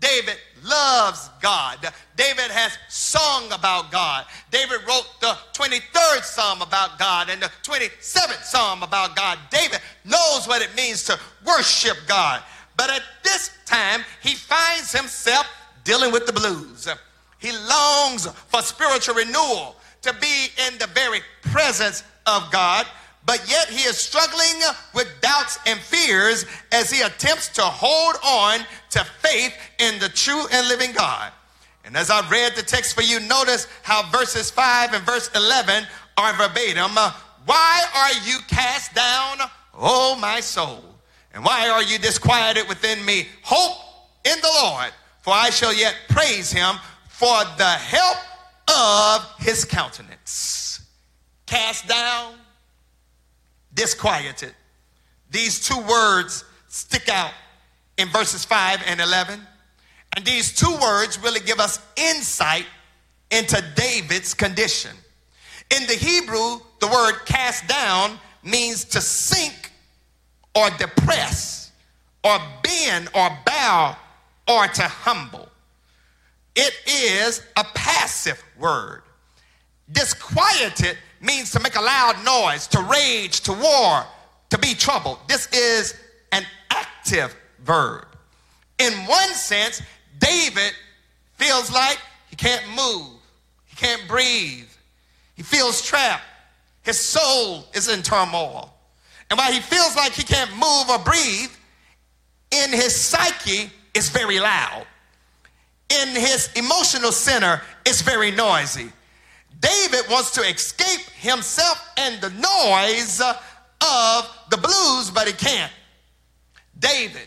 David loves God. David has sung about God. David wrote the 23rd Psalm about God and the 27th Psalm about God. David knows what it means to worship God. But at this time, he finds himself dealing with the blues. He longs for spiritual renewal, to be in the very presence of God but yet he is struggling with doubts and fears as he attempts to hold on to faith in the true and living God. And as I read the text for you, notice how verses 5 and verse 11 are verbatim. Uh, why are you cast down, O my soul? And why are you disquieted within me? Hope in the Lord, for I shall yet praise him for the help of his countenance. Cast down, disquieted. These two words stick out in verses 5 and 11. And these two words really give us insight into David's condition. In the Hebrew, the word cast down means to sink or depress or bend or bow or to humble. It is a passive word. Disquieted means to make a loud noise, to rage, to war, to be troubled. This is an active verb. In one sense, David feels like he can't move, he can't breathe, he feels trapped, his soul is in turmoil. And while he feels like he can't move or breathe, in his psyche, it's very loud. In his emotional center, it's very noisy. David wants to escape himself and the noise of the blues, but he can't. David,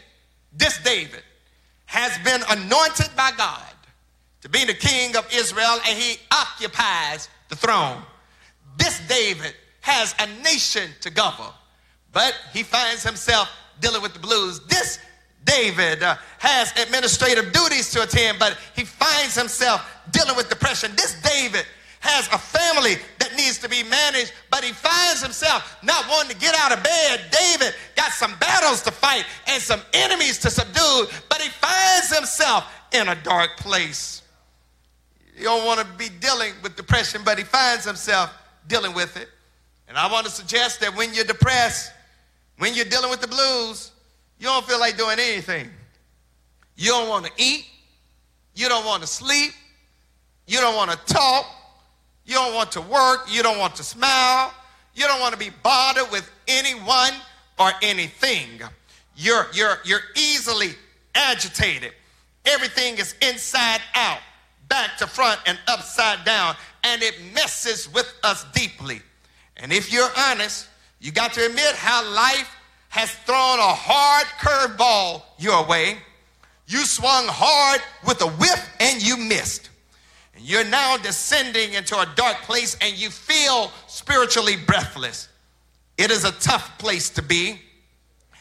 this David, has been anointed by God to be the king of Israel, and he occupies the throne. This David has a nation to govern, but he finds himself dealing with the blues. This David uh, has administrative duties to attend, but he finds himself dealing with depression. This David has a family that needs to be managed, but he finds himself not wanting to get out of bed. David got some battles to fight and some enemies to subdue, but he finds himself in a dark place. You don't want to be dealing with depression, but he finds himself dealing with it. And I want to suggest that when you're depressed, when you're dealing with the blues, you don't feel like doing anything. You don't want to eat. You don't want to sleep. You don't want to talk. You don't want to work. You don't want to smile. You don't want to be bothered with anyone or anything. You're, you're, you're easily agitated. Everything is inside out, back to front, and upside down, and it messes with us deeply. And if you're honest, you got to admit how life has thrown a hard curveball your way. You swung hard with a whip and you missed. You're now descending into a dark place and you feel spiritually breathless. It is a tough place to be.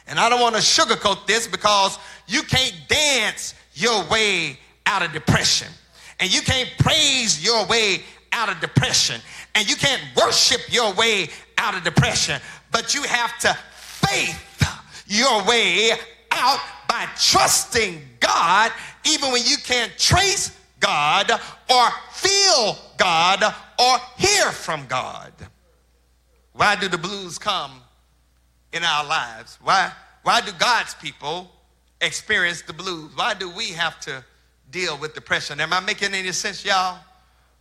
And I don't want to sugarcoat this because you can't dance your way out of depression. And you can't praise your way out of depression. And you can't worship your way out of depression. But you have to faith your way out by trusting God, even when you can't trace God or feel God or hear from God. Why do the blues come in our lives? Why, why do God's people experience the blues? Why do we have to deal with depression? Am I making any sense, y'all?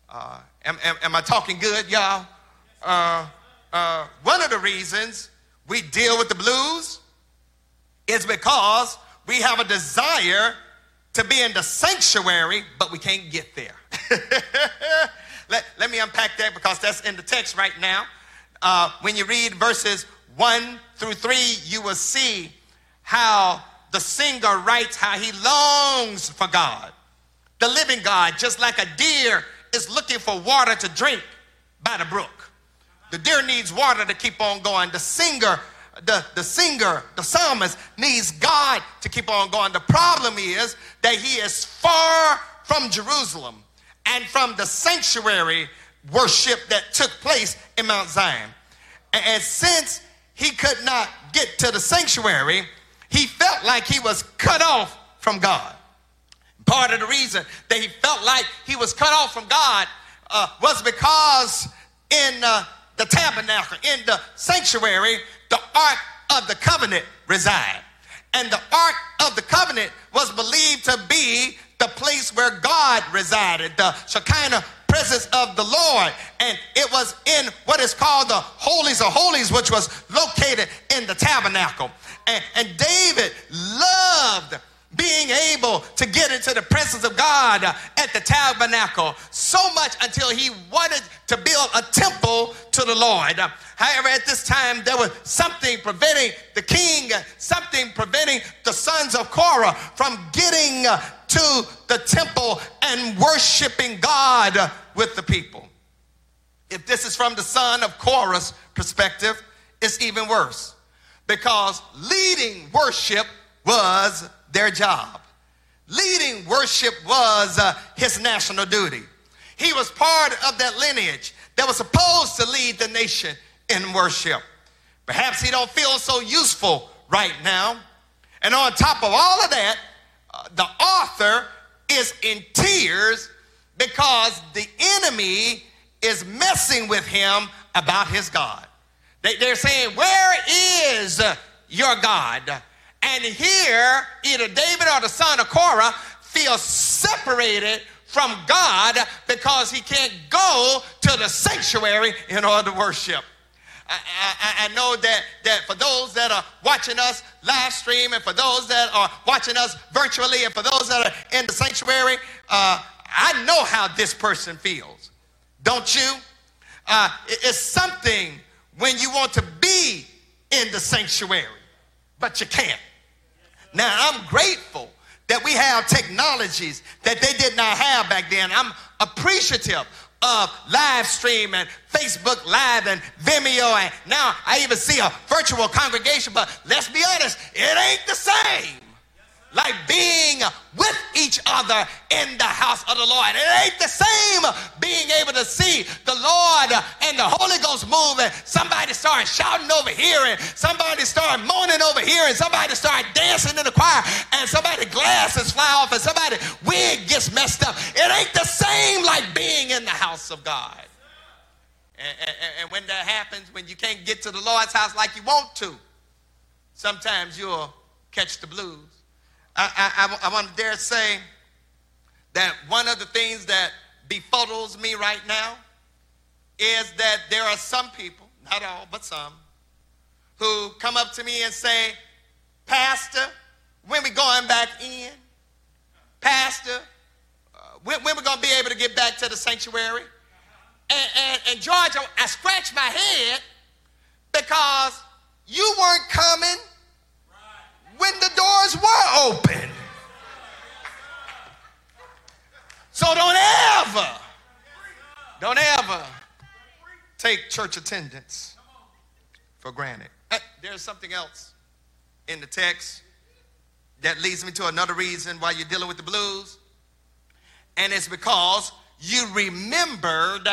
Uh, am, am, am, I talking good, y'all? Uh, uh, one of the reasons we deal with the blues is because we have a desire to be in the sanctuary, but we can't get there. [LAUGHS] let, let me unpack that because that's in the text right now. Uh, when you read verses 1 through 3, you will see how the singer writes how he longs for God, the living God, just like a deer is looking for water to drink by the brook. The deer needs water to keep on going. The singer, the, the singer, the psalmist needs God to keep on going. The problem is that he is far from Jerusalem and from the sanctuary worship that took place in Mount Zion. And since he could not get to the sanctuary, he felt like he was cut off from God. Part of the reason that he felt like he was cut off from God uh, was because in uh, the tabernacle, in the sanctuary, the Ark of the Covenant resided. And the Ark of the Covenant was believed to be the place where God resided, the Shekinah presence of the Lord. And it was in what is called the Holies of Holies, which was located in the tabernacle. And, and David loved being able to get into the presence of God at the tabernacle so much until he wanted to build a temple to the Lord. However, at this time, there was something preventing the king, something preventing the sons of Korah from getting to the temple and worshiping God with the people. If this is from the son of Korah's perspective, it's even worse because leading worship was their job. Leading worship was uh, his national duty. He was part of that lineage that was supposed to lead the nation in worship. Perhaps he don't feel so useful right now. And on top of all of that, uh, the author is in tears because the enemy is messing with him about his God. They, they're saying, Where is your God? And here, either David or the son of Korah feels separated from God because he can't go to the sanctuary in order to worship. I, I, I, know that, that for those that are watching us live stream and for those that are watching us virtually and for those that are in the sanctuary, uh, I know how this person feels. Don't you? Uh, it's something when you want to be in the sanctuary, but you can't. Now, I'm grateful that we have technologies that they did not have back then. I'm appreciative of live stream and Facebook Live and Vimeo, and now I even see a virtual congregation. But let's be honest, it ain't the same like being with each other in the house of the Lord. It ain't the same being able to see the Lord and the Holy Ghost move and somebody start shouting over here and somebody start moaning over here and somebody start dancing in the choir and somebody glasses fly off and somebody wig gets messed up. It ain't the same like being in the house of God. And, and, and when that happens, when you can't get to the Lord's house like you want to, sometimes you'll catch the blues. I, I, I want to dare say that one of the things that befuddles me right now is that there are some people, not all, but some, who come up to me and say, Pastor, when we going back in? Pastor, uh, when, when we going to be able to get back to the sanctuary? And, and, and George, I, I scratch my head because you weren't coming when the doors were open. So don't ever, don't ever take church attendance for granted. There's something else in the text that leads me to another reason why you're dealing with the blues. And it's because you remembered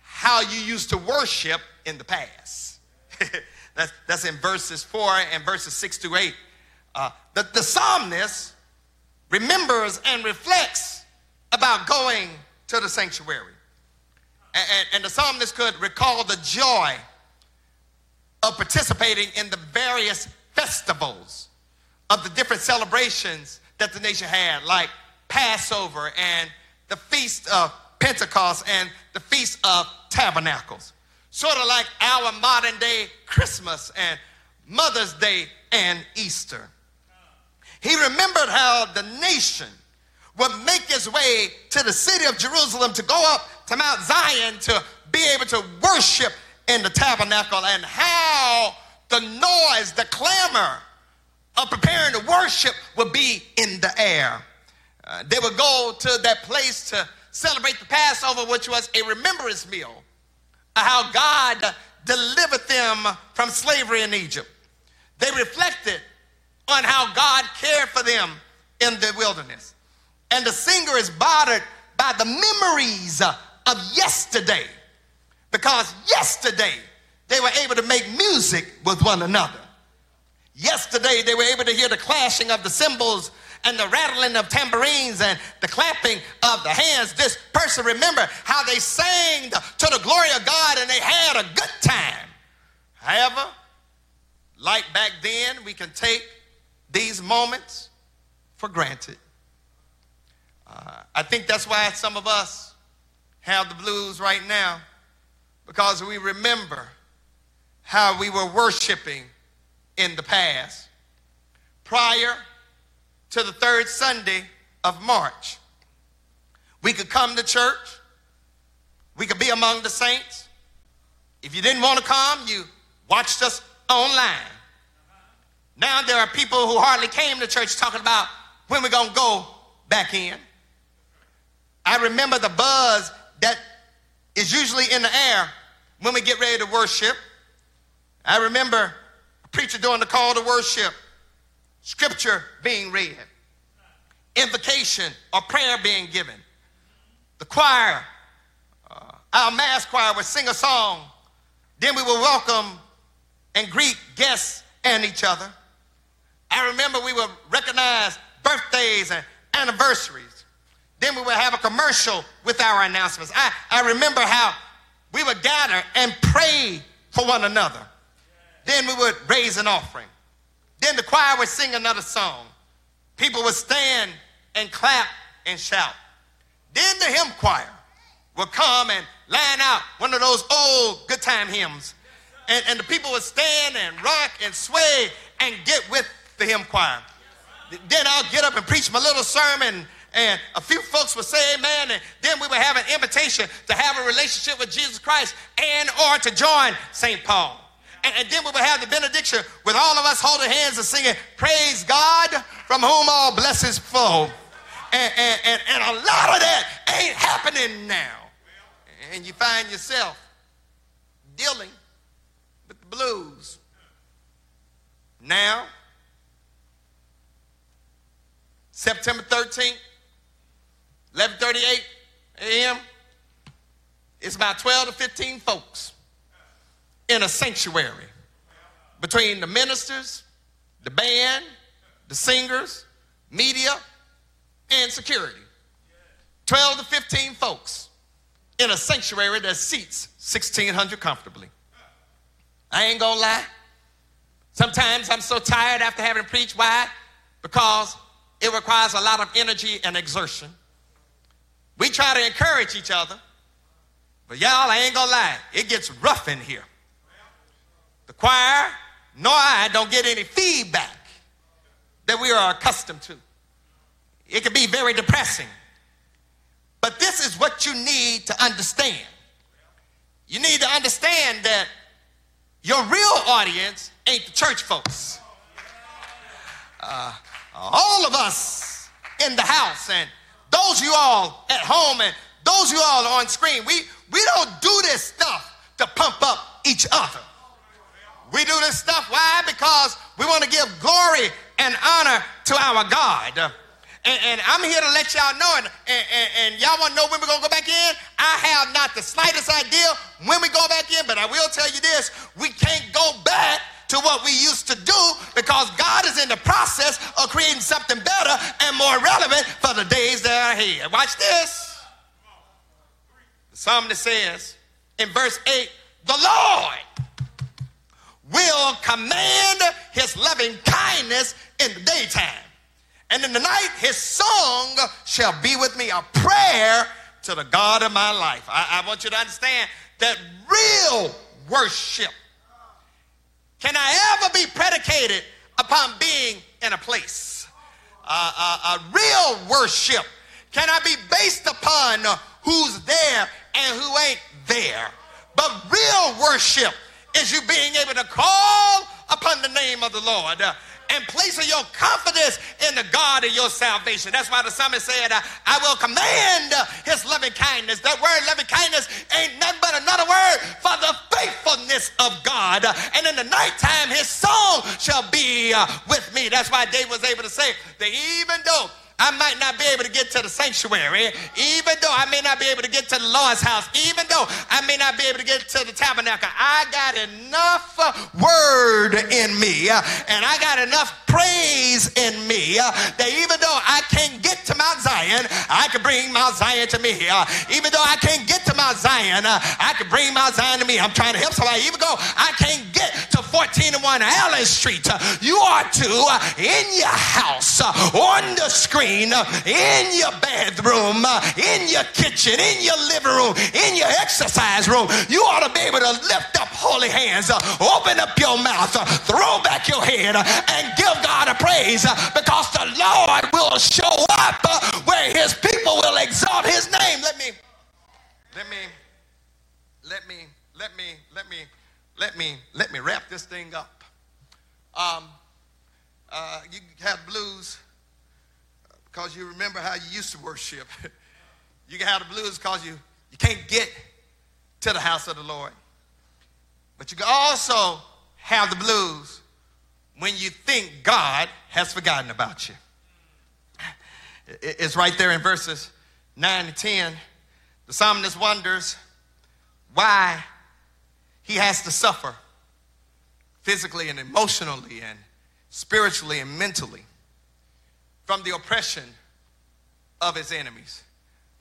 how you used to worship in the past. [LAUGHS] that's, that's in verses 4 and verses 6 to 8. Uh, the, the psalmist remembers and reflects about going to the sanctuary. And, and, and the psalmist could recall the joy of participating in the various festivals of the different celebrations that the nation had, like Passover and the Feast of Pentecost and the Feast of Tabernacles. Sort of like our modern day Christmas and Mother's Day and Easter. He remembered how the nation would make its way to the city of Jerusalem to go up to Mount Zion to be able to worship in the tabernacle and how the noise, the clamor of preparing to worship would be in the air. Uh, they would go to that place to celebrate the Passover, which was a remembrance meal, how God delivered them from slavery in Egypt. They reflected on how God cared for them in the wilderness. And the singer is bothered by the memories of yesterday because yesterday they were able to make music with one another. Yesterday they were able to hear the clashing of the cymbals and the rattling of tambourines and the clapping of the hands. This person remember how they sang to the glory of God and they had a good time. However, like back then, we can take these moments for granted. Uh, I think that's why some of us have the blues right now because we remember how we were worshiping in the past. Prior to the third Sunday of March, we could come to church, we could be among the saints. If you didn't want to come, you watched us online. Now there are people who hardly came to church talking about when we're going to go back in. I remember the buzz that is usually in the air when we get ready to worship. I remember a preacher doing the call to worship, scripture being read, invocation or prayer being given. The choir, uh, our mass choir would sing a song. Then we would welcome and greet guests and each other. I remember we would recognize birthdays and anniversaries. Then we would have a commercial with our announcements. I, I remember how we would gather and pray for one another. Then we would raise an offering. Then the choir would sing another song. People would stand and clap and shout. Then the hymn choir would come and line out one of those old good time hymns. And, and the people would stand and rock and sway and get with the hymn choir. Then I'll get up and preach my little sermon and a few folks would say amen and then we would have an invitation to have a relationship with jesus christ and or to join st paul. And, and then we would have the benediction with all of us holding hands and singing praise god from whom all blessings flow. And, and, and, and a lot of that ain't happening now. And you find yourself dealing with the blues. Now september 13th 11:38 a.m. It's about 12 to 15 folks in a sanctuary between the ministers, the band, the singers, media, and security. 12 to 15 folks in a sanctuary that seats 1,600 comfortably. I ain't gonna lie. Sometimes I'm so tired after having preached. Why? Because it requires a lot of energy and exertion. We try to encourage each other, but y'all, I ain't gonna lie, it gets rough in here. The choir, nor I, don't get any feedback that we are accustomed to. It can be very depressing. But this is what you need to understand. You need to understand that your real audience ain't the church folks. Uh, all of us in the house and those you all at home and those you all on screen, we, we don't do this stuff to pump up each other. We do this stuff, why? Because we want to give glory and honor to our God. And, and I'm here to let y'all know, and, and, and y'all want to know when we're going to go back in? I have not the slightest idea when we go back in, but I will tell you this we can't go back to what we used to do because God is in the process of creating something better and more relevant for the days that are ahead. Watch this. The psalmist says in verse 8, the Lord will command his loving kindness in the daytime. And in the night, his song shall be with me, a prayer to the God of my life. I, I want you to understand that real worship can I ever be predicated upon being in a place? Uh, uh, uh, real worship can I be based upon who's there and who ain't there? But real worship is you being able to call upon the name of the Lord and placing your confidence in the God of your salvation. That's why the psalmist said, uh, I will command his loving kindness. That word loving kindness ain't nothing but another word for the faithfulness of God. And nighttime, his song shall be uh, with me. That's why David was able to say that even though I might not be able to get to the sanctuary, even though I may not be able to get to the Lord's house, even though I may not be able to get to the tabernacle. I got enough word in me uh, and I got enough praise in me uh, that even though I can't get to Mount Zion, I can bring Mount Zion to me. Uh, even though I can't get to Mount Zion, I can bring Mount Zion to me. I'm trying to help somebody. Even though I can't get to 14 and 1 Allen Street, you are to uh, in your house, uh, on the screen uh, in your bedroom, in your kitchen, in your living room, in your exercise room. You ought to be able to lift up holy hands, open up your mouth, throw back your head, and give God a praise because the Lord will show up where his people will exalt his name. Let me, let me, let me, let me, let me, let me, let me wrap this thing up. Um, uh, you have blues because you remember how you used to worship. [LAUGHS] you can have the blues because you, you can't get to the house of the Lord. But you can also have the blues when you think God has forgotten about you. It's right there in verses 9 and 10. The psalmist wonders why he has to suffer physically and emotionally and spiritually and mentally from the oppression of his enemies.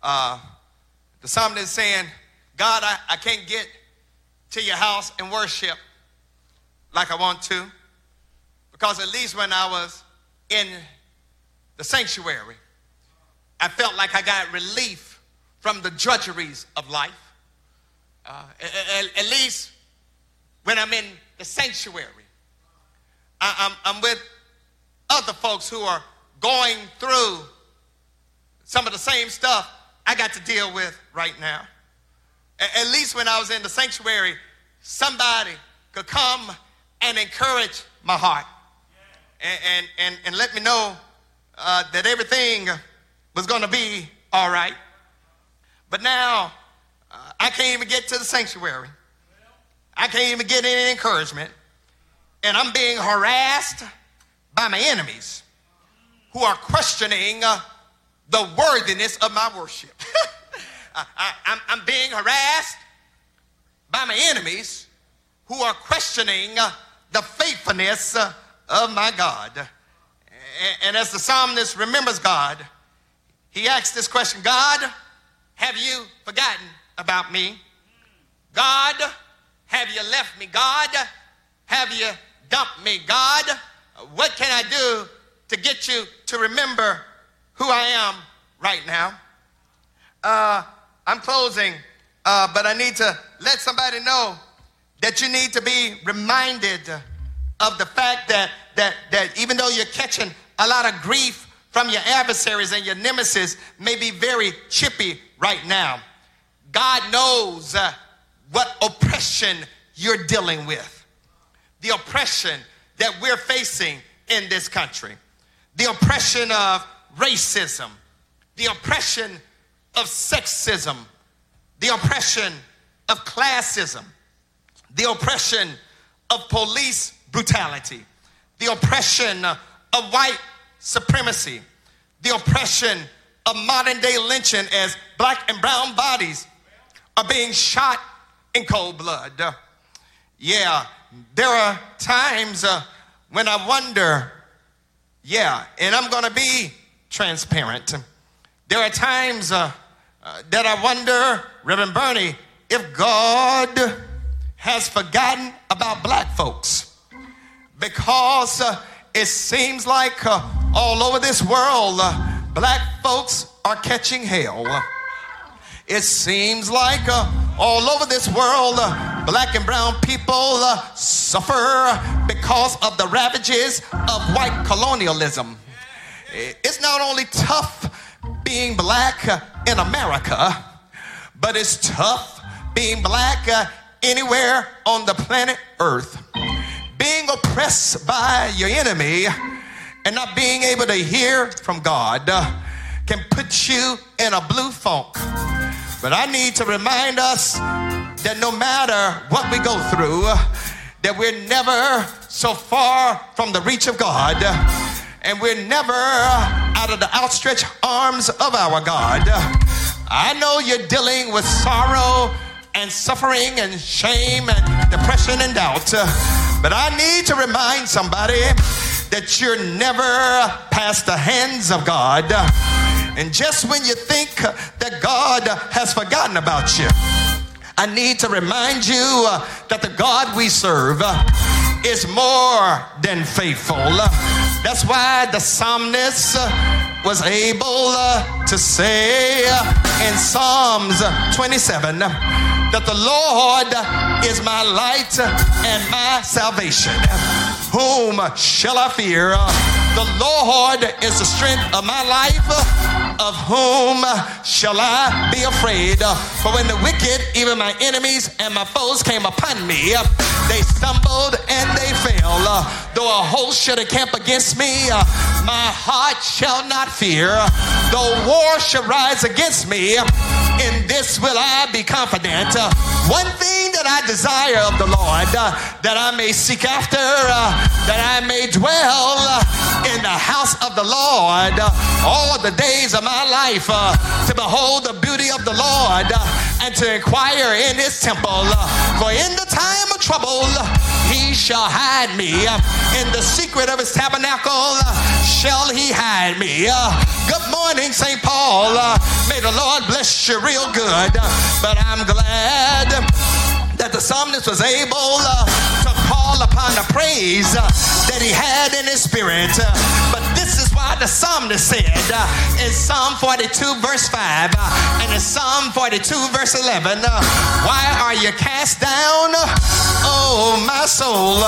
Uh, the psalmist is saying, God, I, I can't get to your house and worship like I want to. Because at least when I was in the sanctuary, I felt like I got relief from the drudgeries of life. Uh, at, at, least when I'm in the sanctuary, I, I'm, I'm with other folks who are going through some of the same stuff I got to deal with right now. At least when I was in the sanctuary, somebody could come and encourage my heart and, and, and, and let me know uh, that everything was going to be all right. But now, uh, I can't even get to the sanctuary. I can't even get any encouragement. And I'm being harassed by my enemies who are questioning uh, the worthiness of my worship. [LAUGHS] I, am being harassed by my enemies who are questioning uh, the faithfulness uh, of my God. And, and as the psalmist remembers God, he asks this question God, have you forgotten about me? God, have you left me? God, have you dumped me? God, what can I do to get you to remember who I am right now? Uh, I'm closing, uh, but I need to let somebody know that you need to be reminded of the fact that, that, that even though you're catching a lot of grief from your adversaries and your nemesis may be very chippy right now, God knows uh, what oppression you're dealing with. The oppression that we're facing in this country. The oppression of racism. The oppression of sexism, the oppression of classism, the oppression of police brutality, the oppression of white supremacy, the oppression of modern day lynching as black and brown bodies are being shot in cold blood. Yeah, there are times uh, when I wonder, yeah, and I'm gonna be transparent. There are times uh, uh, that I wonder, Reverend Bernie, if God has forgotten about black folks. Because uh, it seems like uh, all over this world, black folks are catching hell. It seems like uh, all over this world, black and brown people suffer because of the ravages of white colonialism. It's not only tough being black in America, but it's tough being black uh, anywhere on the planet Earth. Being oppressed by your enemy and not being able to hear from God uh, can put you in a blue funk. But I need to remind us that no matter what we go through, that we're never so far from the reach of God and we're never out of the outstretched arms of our God. I know you're dealing with sorrow and suffering and shame and depression and doubt, but I need to remind somebody that you're never past the hands of God. And just when you think that God has forgotten about you, I need to remind you uh, that the God we serve uh, is more than faithful. Uh, that's why the psalmist was able to say in Psalms 27 that the Lord is my light and my salvation. Whom shall I fear? The Lord is the strength of my life. Of whom shall I be afraid? For when the wicked, even my enemies and my foes came upon me, they stumbled and they fell. Though a host should encamp against me, my heart shall not fear. Though war should rise against me, in this will I be confident. One thing that I desire of the Lord, that I may seek after, that I may dwell in the house of the Lord all the days of my life uh, to behold the beauty of the Lord uh, and to inquire in his temple. Uh, for in the time of trouble, uh, he shall hide me. Uh, in the secret of his tabernacle shall he hide me. Good morning, St. Paul. May the Lord bless you real good. But I'm glad that the psalmist was able uh, to call upon the praise uh, that he had in his spirit. Uh, but this is why the psalmist said in Psalm 42, verse 5, uh, and in Psalm 42, verse 11, uh, Why are you cast down, oh my soul?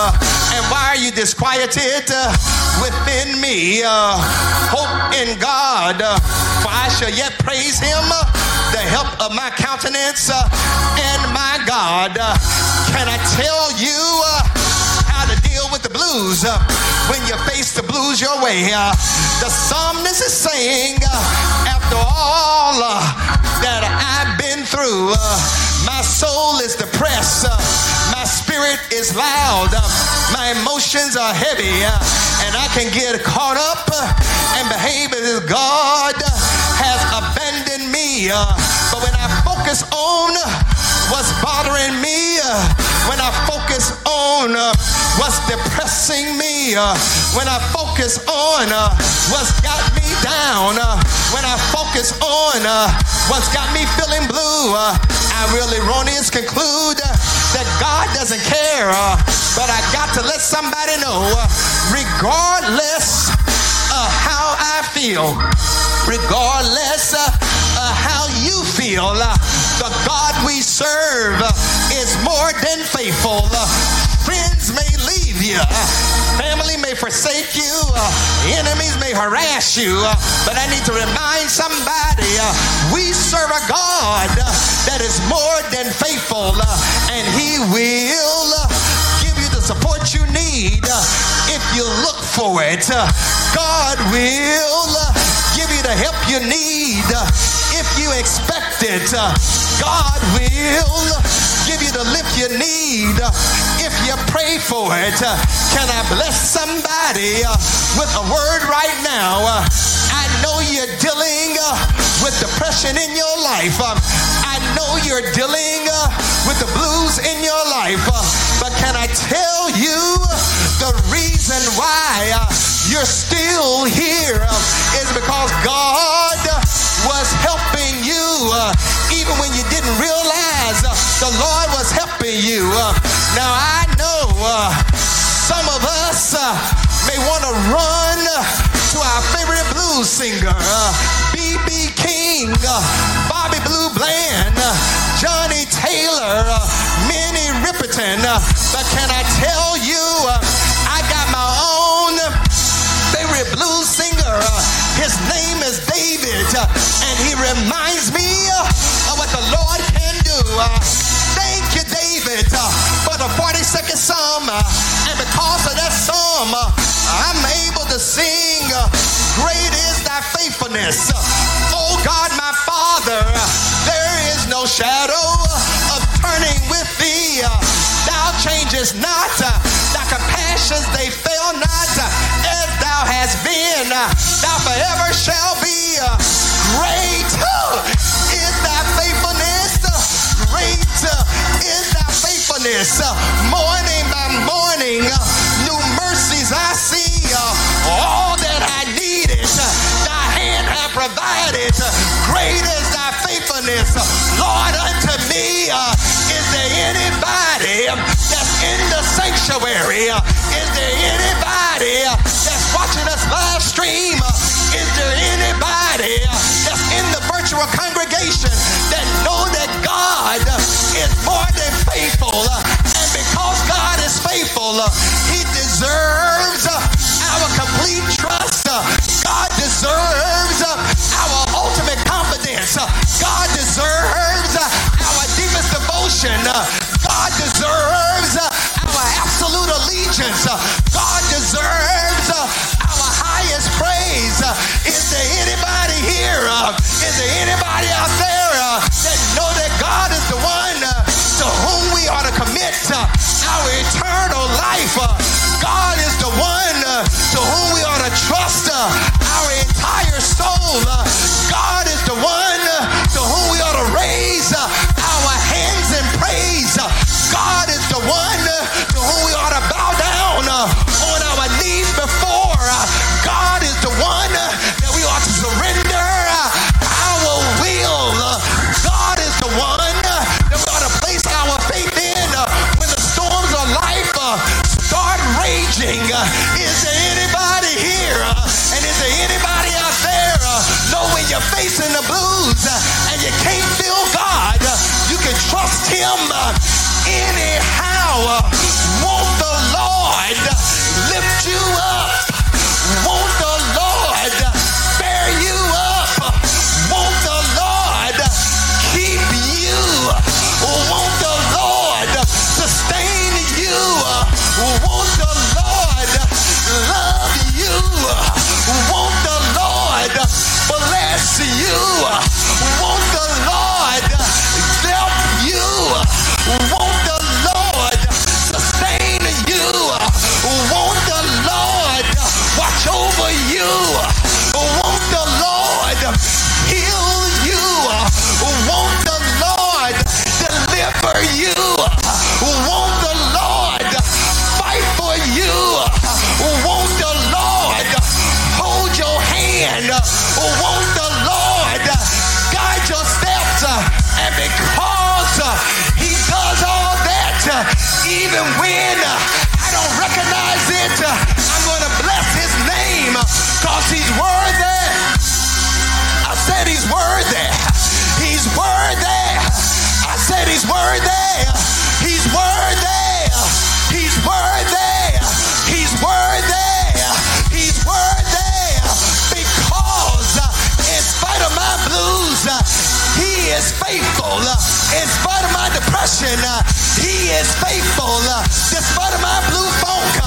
And why are you disquieted within me? Hope in God, for I shall yet praise him. The help of my countenance uh, and my God. Uh, can I tell you uh, how to deal with the blues when you face the blues your way? The psalmist is saying, after all that I've been through, my soul is depressed. Spirit is loud. Uh, my emotions are heavy. Uh, and I can get caught up uh, and behave as if God has abandoned me. Uh. But when I focus on uh, what's bothering me, uh, when I focus on what's depressing me, when I focus on what's got me down, when I focus on what's got me feeling blue, I really erroneous conclude that God doesn't care. uh, but I got to let somebody know, uh, regardless of how I feel, regardless uh, of how you feel, the God we serve is more than faithful. You, family may forsake you, enemies may harass you, but I need to remind somebody we serve a God that is more than faithful, and He will. give you the support you need if you look for it. God will give you the help you need if you expect it. God will give you the lift you need if you pray for it. Can I bless somebody with a word right now? I know you're dealing with depression in your life. I know you're dealing with the blues in your life. But can I tell you the reason why you're still here singer, uh, B.B. King, uh, Bobby Blue Bland, uh, Johnnie Taylor, uh, Minnie Riperton. Uh, but can I tell you, uh, I got my own favorite blues singer. Uh, his name is David, uh, and he reminds me uh, of what the Lord can do. Uh, thank you, David, uh, for the 42nd Psalm. Uh, and because of that psalm, uh, I'm able to sing, uh, Great is thy faithfulness. Oh God, my Father, there is no shadow of turning with thee. Thou changest not. Thy compassions, they fail not. As thou hast been, thou forever shall be. Great is thy faithfulness. Great is thy faithfulness. Morning by morning, hath provided. Uh, great is thy faithfulness. Lord, unto me, uh, is there anybody that's in the sanctuary? Uh, is there anybody uh, that's watching us live stream? Uh, is there anybody uh, that's in the virtual congregation that know that God is more than faithful? And because God is faithful, He deserves our complete trust. devotion. Uh, God deserves uh, our absolute allegiance. Uh, God deserves our highest praise. Is there anybody here? Is there anybody out there that know that God is the one to whom we are to commit our eternal life? God is the one to whom we are to trust our entire soul. power. Even when I don't recognize it, I'm going to bless His name because He's worthy. I said He's worthy. He's worthy. I said He's worthy. He's worthy. He's worthy. He's worthy. He's worthy. Because uh, in spite of my blues, uh, He is faithful. Uh, In spite of my depression, uh, is faithful. Despite of my blue phone uh,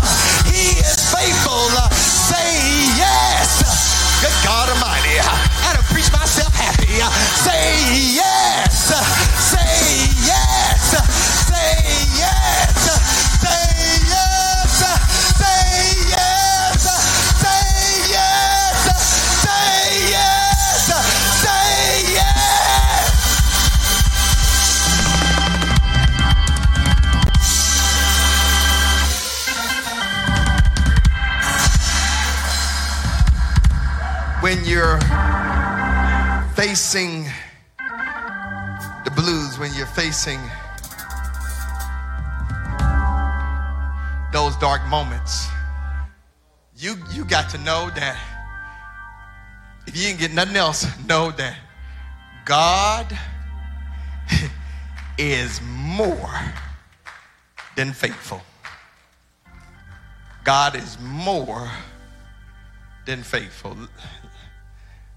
moments, you you got to know that if you didn't get nothing else, [LAUGHS] know that God [LAUGHS] is more than faithful. God is more than faithful.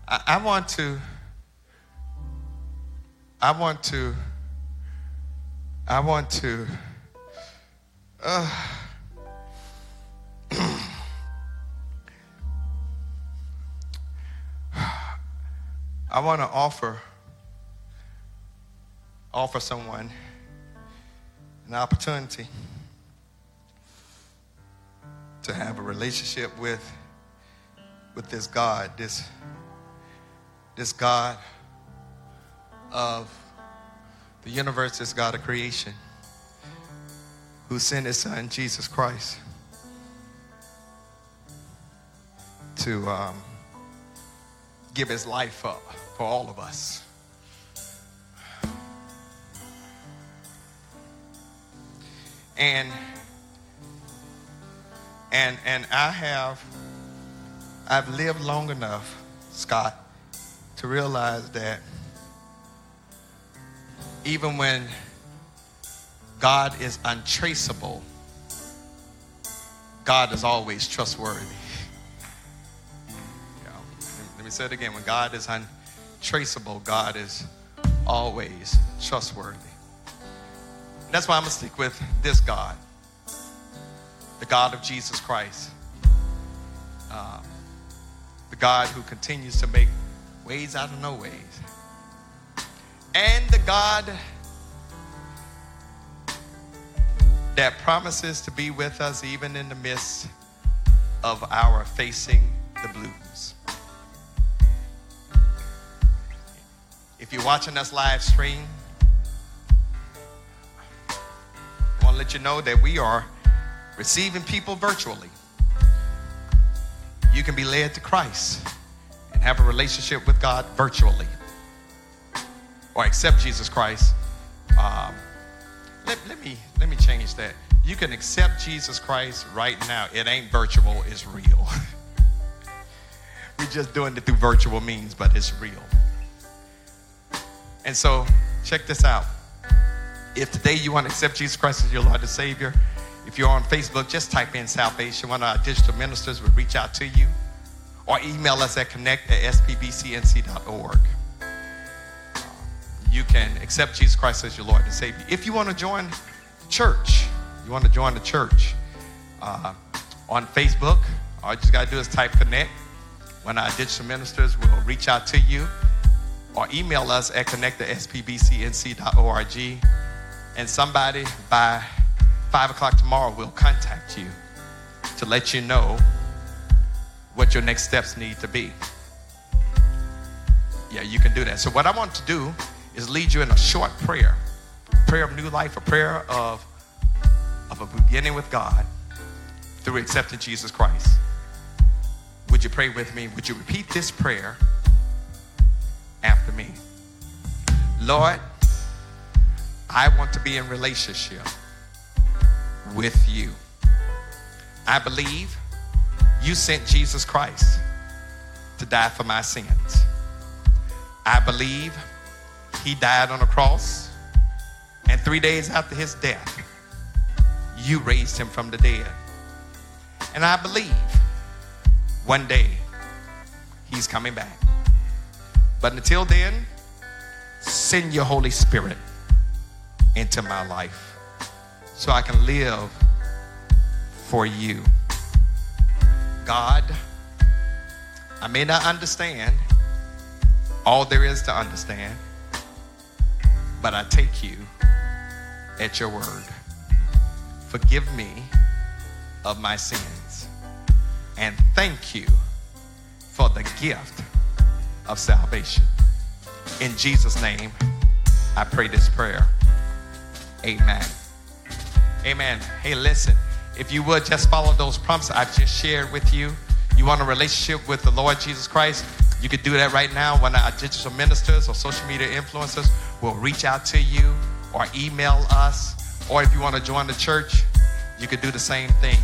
I, I want to, I want to, I want to, uh, I want to offer, offer someone an opportunity to have a relationship with with this God, this, this God of the universe, this God of creation, who sent his son, Jesus Christ, to um, give his life up for all of us. And and and I have I've lived long enough, Scott, to realize that even when God is untraceable, God is always trustworthy. Say it again. When God is untraceable, God is always trustworthy. That's why I'm going to stick with this God, the God of Jesus Christ. Um, the God who continues to make ways out of no ways. And the God that promises to be with us even in the midst of our facing the blues. You're watching us live stream, I want to let you know that we are receiving people virtually you can be led to Christ and have a relationship with God virtually or accept Jesus Christ. Um, let, let me let me change that. You can accept Jesus Christ right now. It ain't virtual, it's real. [LAUGHS] we're just doing it through virtual means, but it's real. And so, check this out. If today you want to accept Jesus Christ as your Lord and Savior, if you're on Facebook, just type in salvation. One of our digital ministers will reach out to you or email us at connect at spbcnc.org. You can accept Jesus Christ as your Lord and Savior. If you want to join church, you want to join the church uh, on Facebook, all you just got to do is type connect. One of our digital ministers will reach out to you or email us at connect at spbcnc.org. And somebody by 5 o'clock tomorrow will contact you to let you know what your next steps need to be. Yeah, you can do that. So, what I want to do is lead you in a short prayer prayer of new life, a prayer of, of a beginning with God through accepting Jesus Christ. Would you pray with me? Would you repeat this prayer after me? Lord, I want to be in relationship with you. I believe you sent Jesus Christ to die for my sins. I believe he died on a cross, and three days after his death, you raised him from the dead. And I believe one day he's coming back. But until then, send your Holy Spirit into my life so I can live for you. God, I may not understand all there is to understand, but I take you at your word. Forgive me of my sins and thank you for the gift of salvation. In Jesus' name, I pray this prayer. Amen. Amen. Hey, listen, if you would just follow those prompts I've just shared with you. You want a relationship with the Lord Jesus Christ? You could do that right now. One of our digital ministers or social media influencers will reach out to you or email us. Or if you want to join the church, you could do the same thing.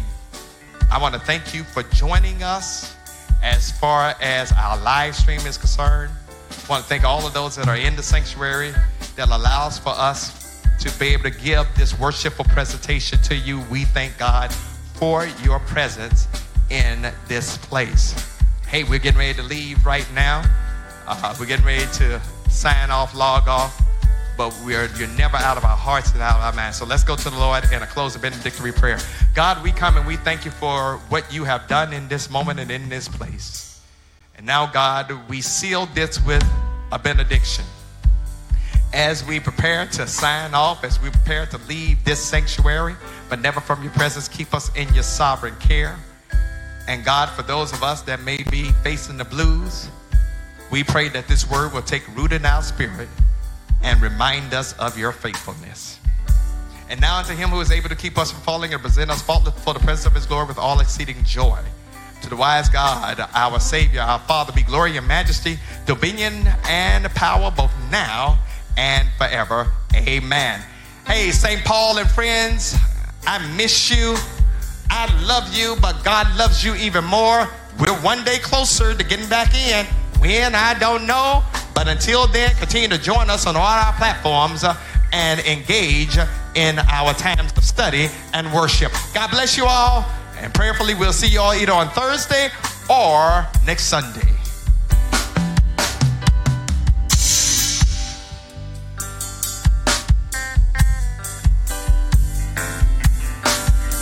I want to thank you for joining us as far as our live stream is concerned. I want to thank all of those that are in the sanctuary that allows for us to be able to give this worshipful presentation to you. We thank God for your presence in this place. Hey, we're getting ready to leave right now. Uh, we're getting ready to sign off, log off, but we're you're never out of our hearts and out of our minds. So let's go to the Lord and a close of benedictory prayer. God, we come and we thank you for what you have done in this moment and in this place. And now, God, we seal this with a benediction. As we prepare to sign off, as we prepare to leave this sanctuary, but never from your presence, keep us in your sovereign care. And God, for those of us that may be facing the blues, we pray that this word will take root in our spirit and remind us of your faithfulness. And now unto him who is able to keep us from falling and present us faultless before the presence of his glory with all exceeding joy. To the wise God, our Savior, our Father, be glory and majesty, dominion and power both now and forever. Amen. Hey, St. Paul and friends, I miss you. I love you, but God loves you even more. We're one day closer to getting back in. When, I don't know. But until then, continue to join us on all our platforms uh, and engage in our times of study and worship. God bless you all. And prayerfully, we'll see you all either on Thursday or next Sunday.